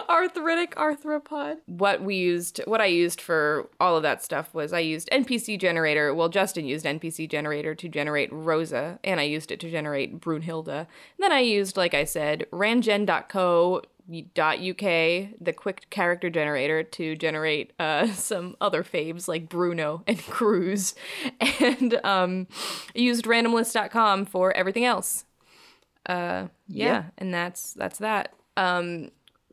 arthritic arthropod. What we used, what I used for all of that stuff was I used NPC generator. Well, Justin used NPC generator to generate Rosa, and I used it to generate Brunhilde. And then I used, like I said, rangen.co. Uk the quick character generator to generate uh [laughs] some other faves like bruno and [laughs] cruz. And um I used randomlist.com for everything else. Uh yeah, Yeah. and that's that's that. Um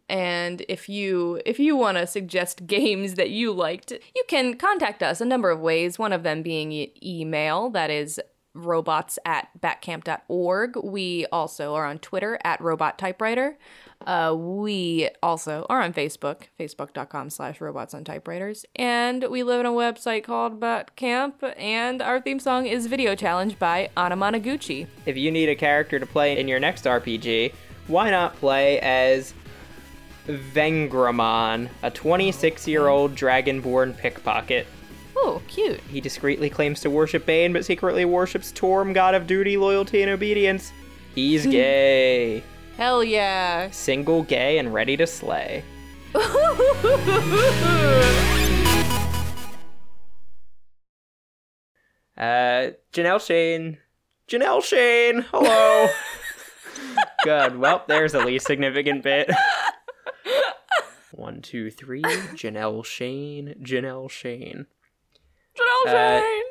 and if you if you want to suggest [laughs] games that you liked you can contact us a number of ways one of them being e- email that is robots at batcamp.org we also are on twitter at robot typewriter uh, we also are on facebook facebook.com slash robots on typewriters and we live in a website called batcamp and our theme song is video challenge by anamanaguchi if you need a character to play in your next RPG, why not play as Vengramon, a 26 year old dragonborn pickpocket? oh cute He discreetly claims to worship Bane, but secretly worships Torm, god of duty, loyalty, and obedience. He's [laughs] gay. Hell yeah Single, gay, and ready to slay. [laughs] Uh, Janelle Shane. Janelle Shane, hello. [laughs] Good. Well, there's the least significant bit. [laughs] One, two, three. Janelle Shane. Janelle Shane. Janelle Uh, Shane.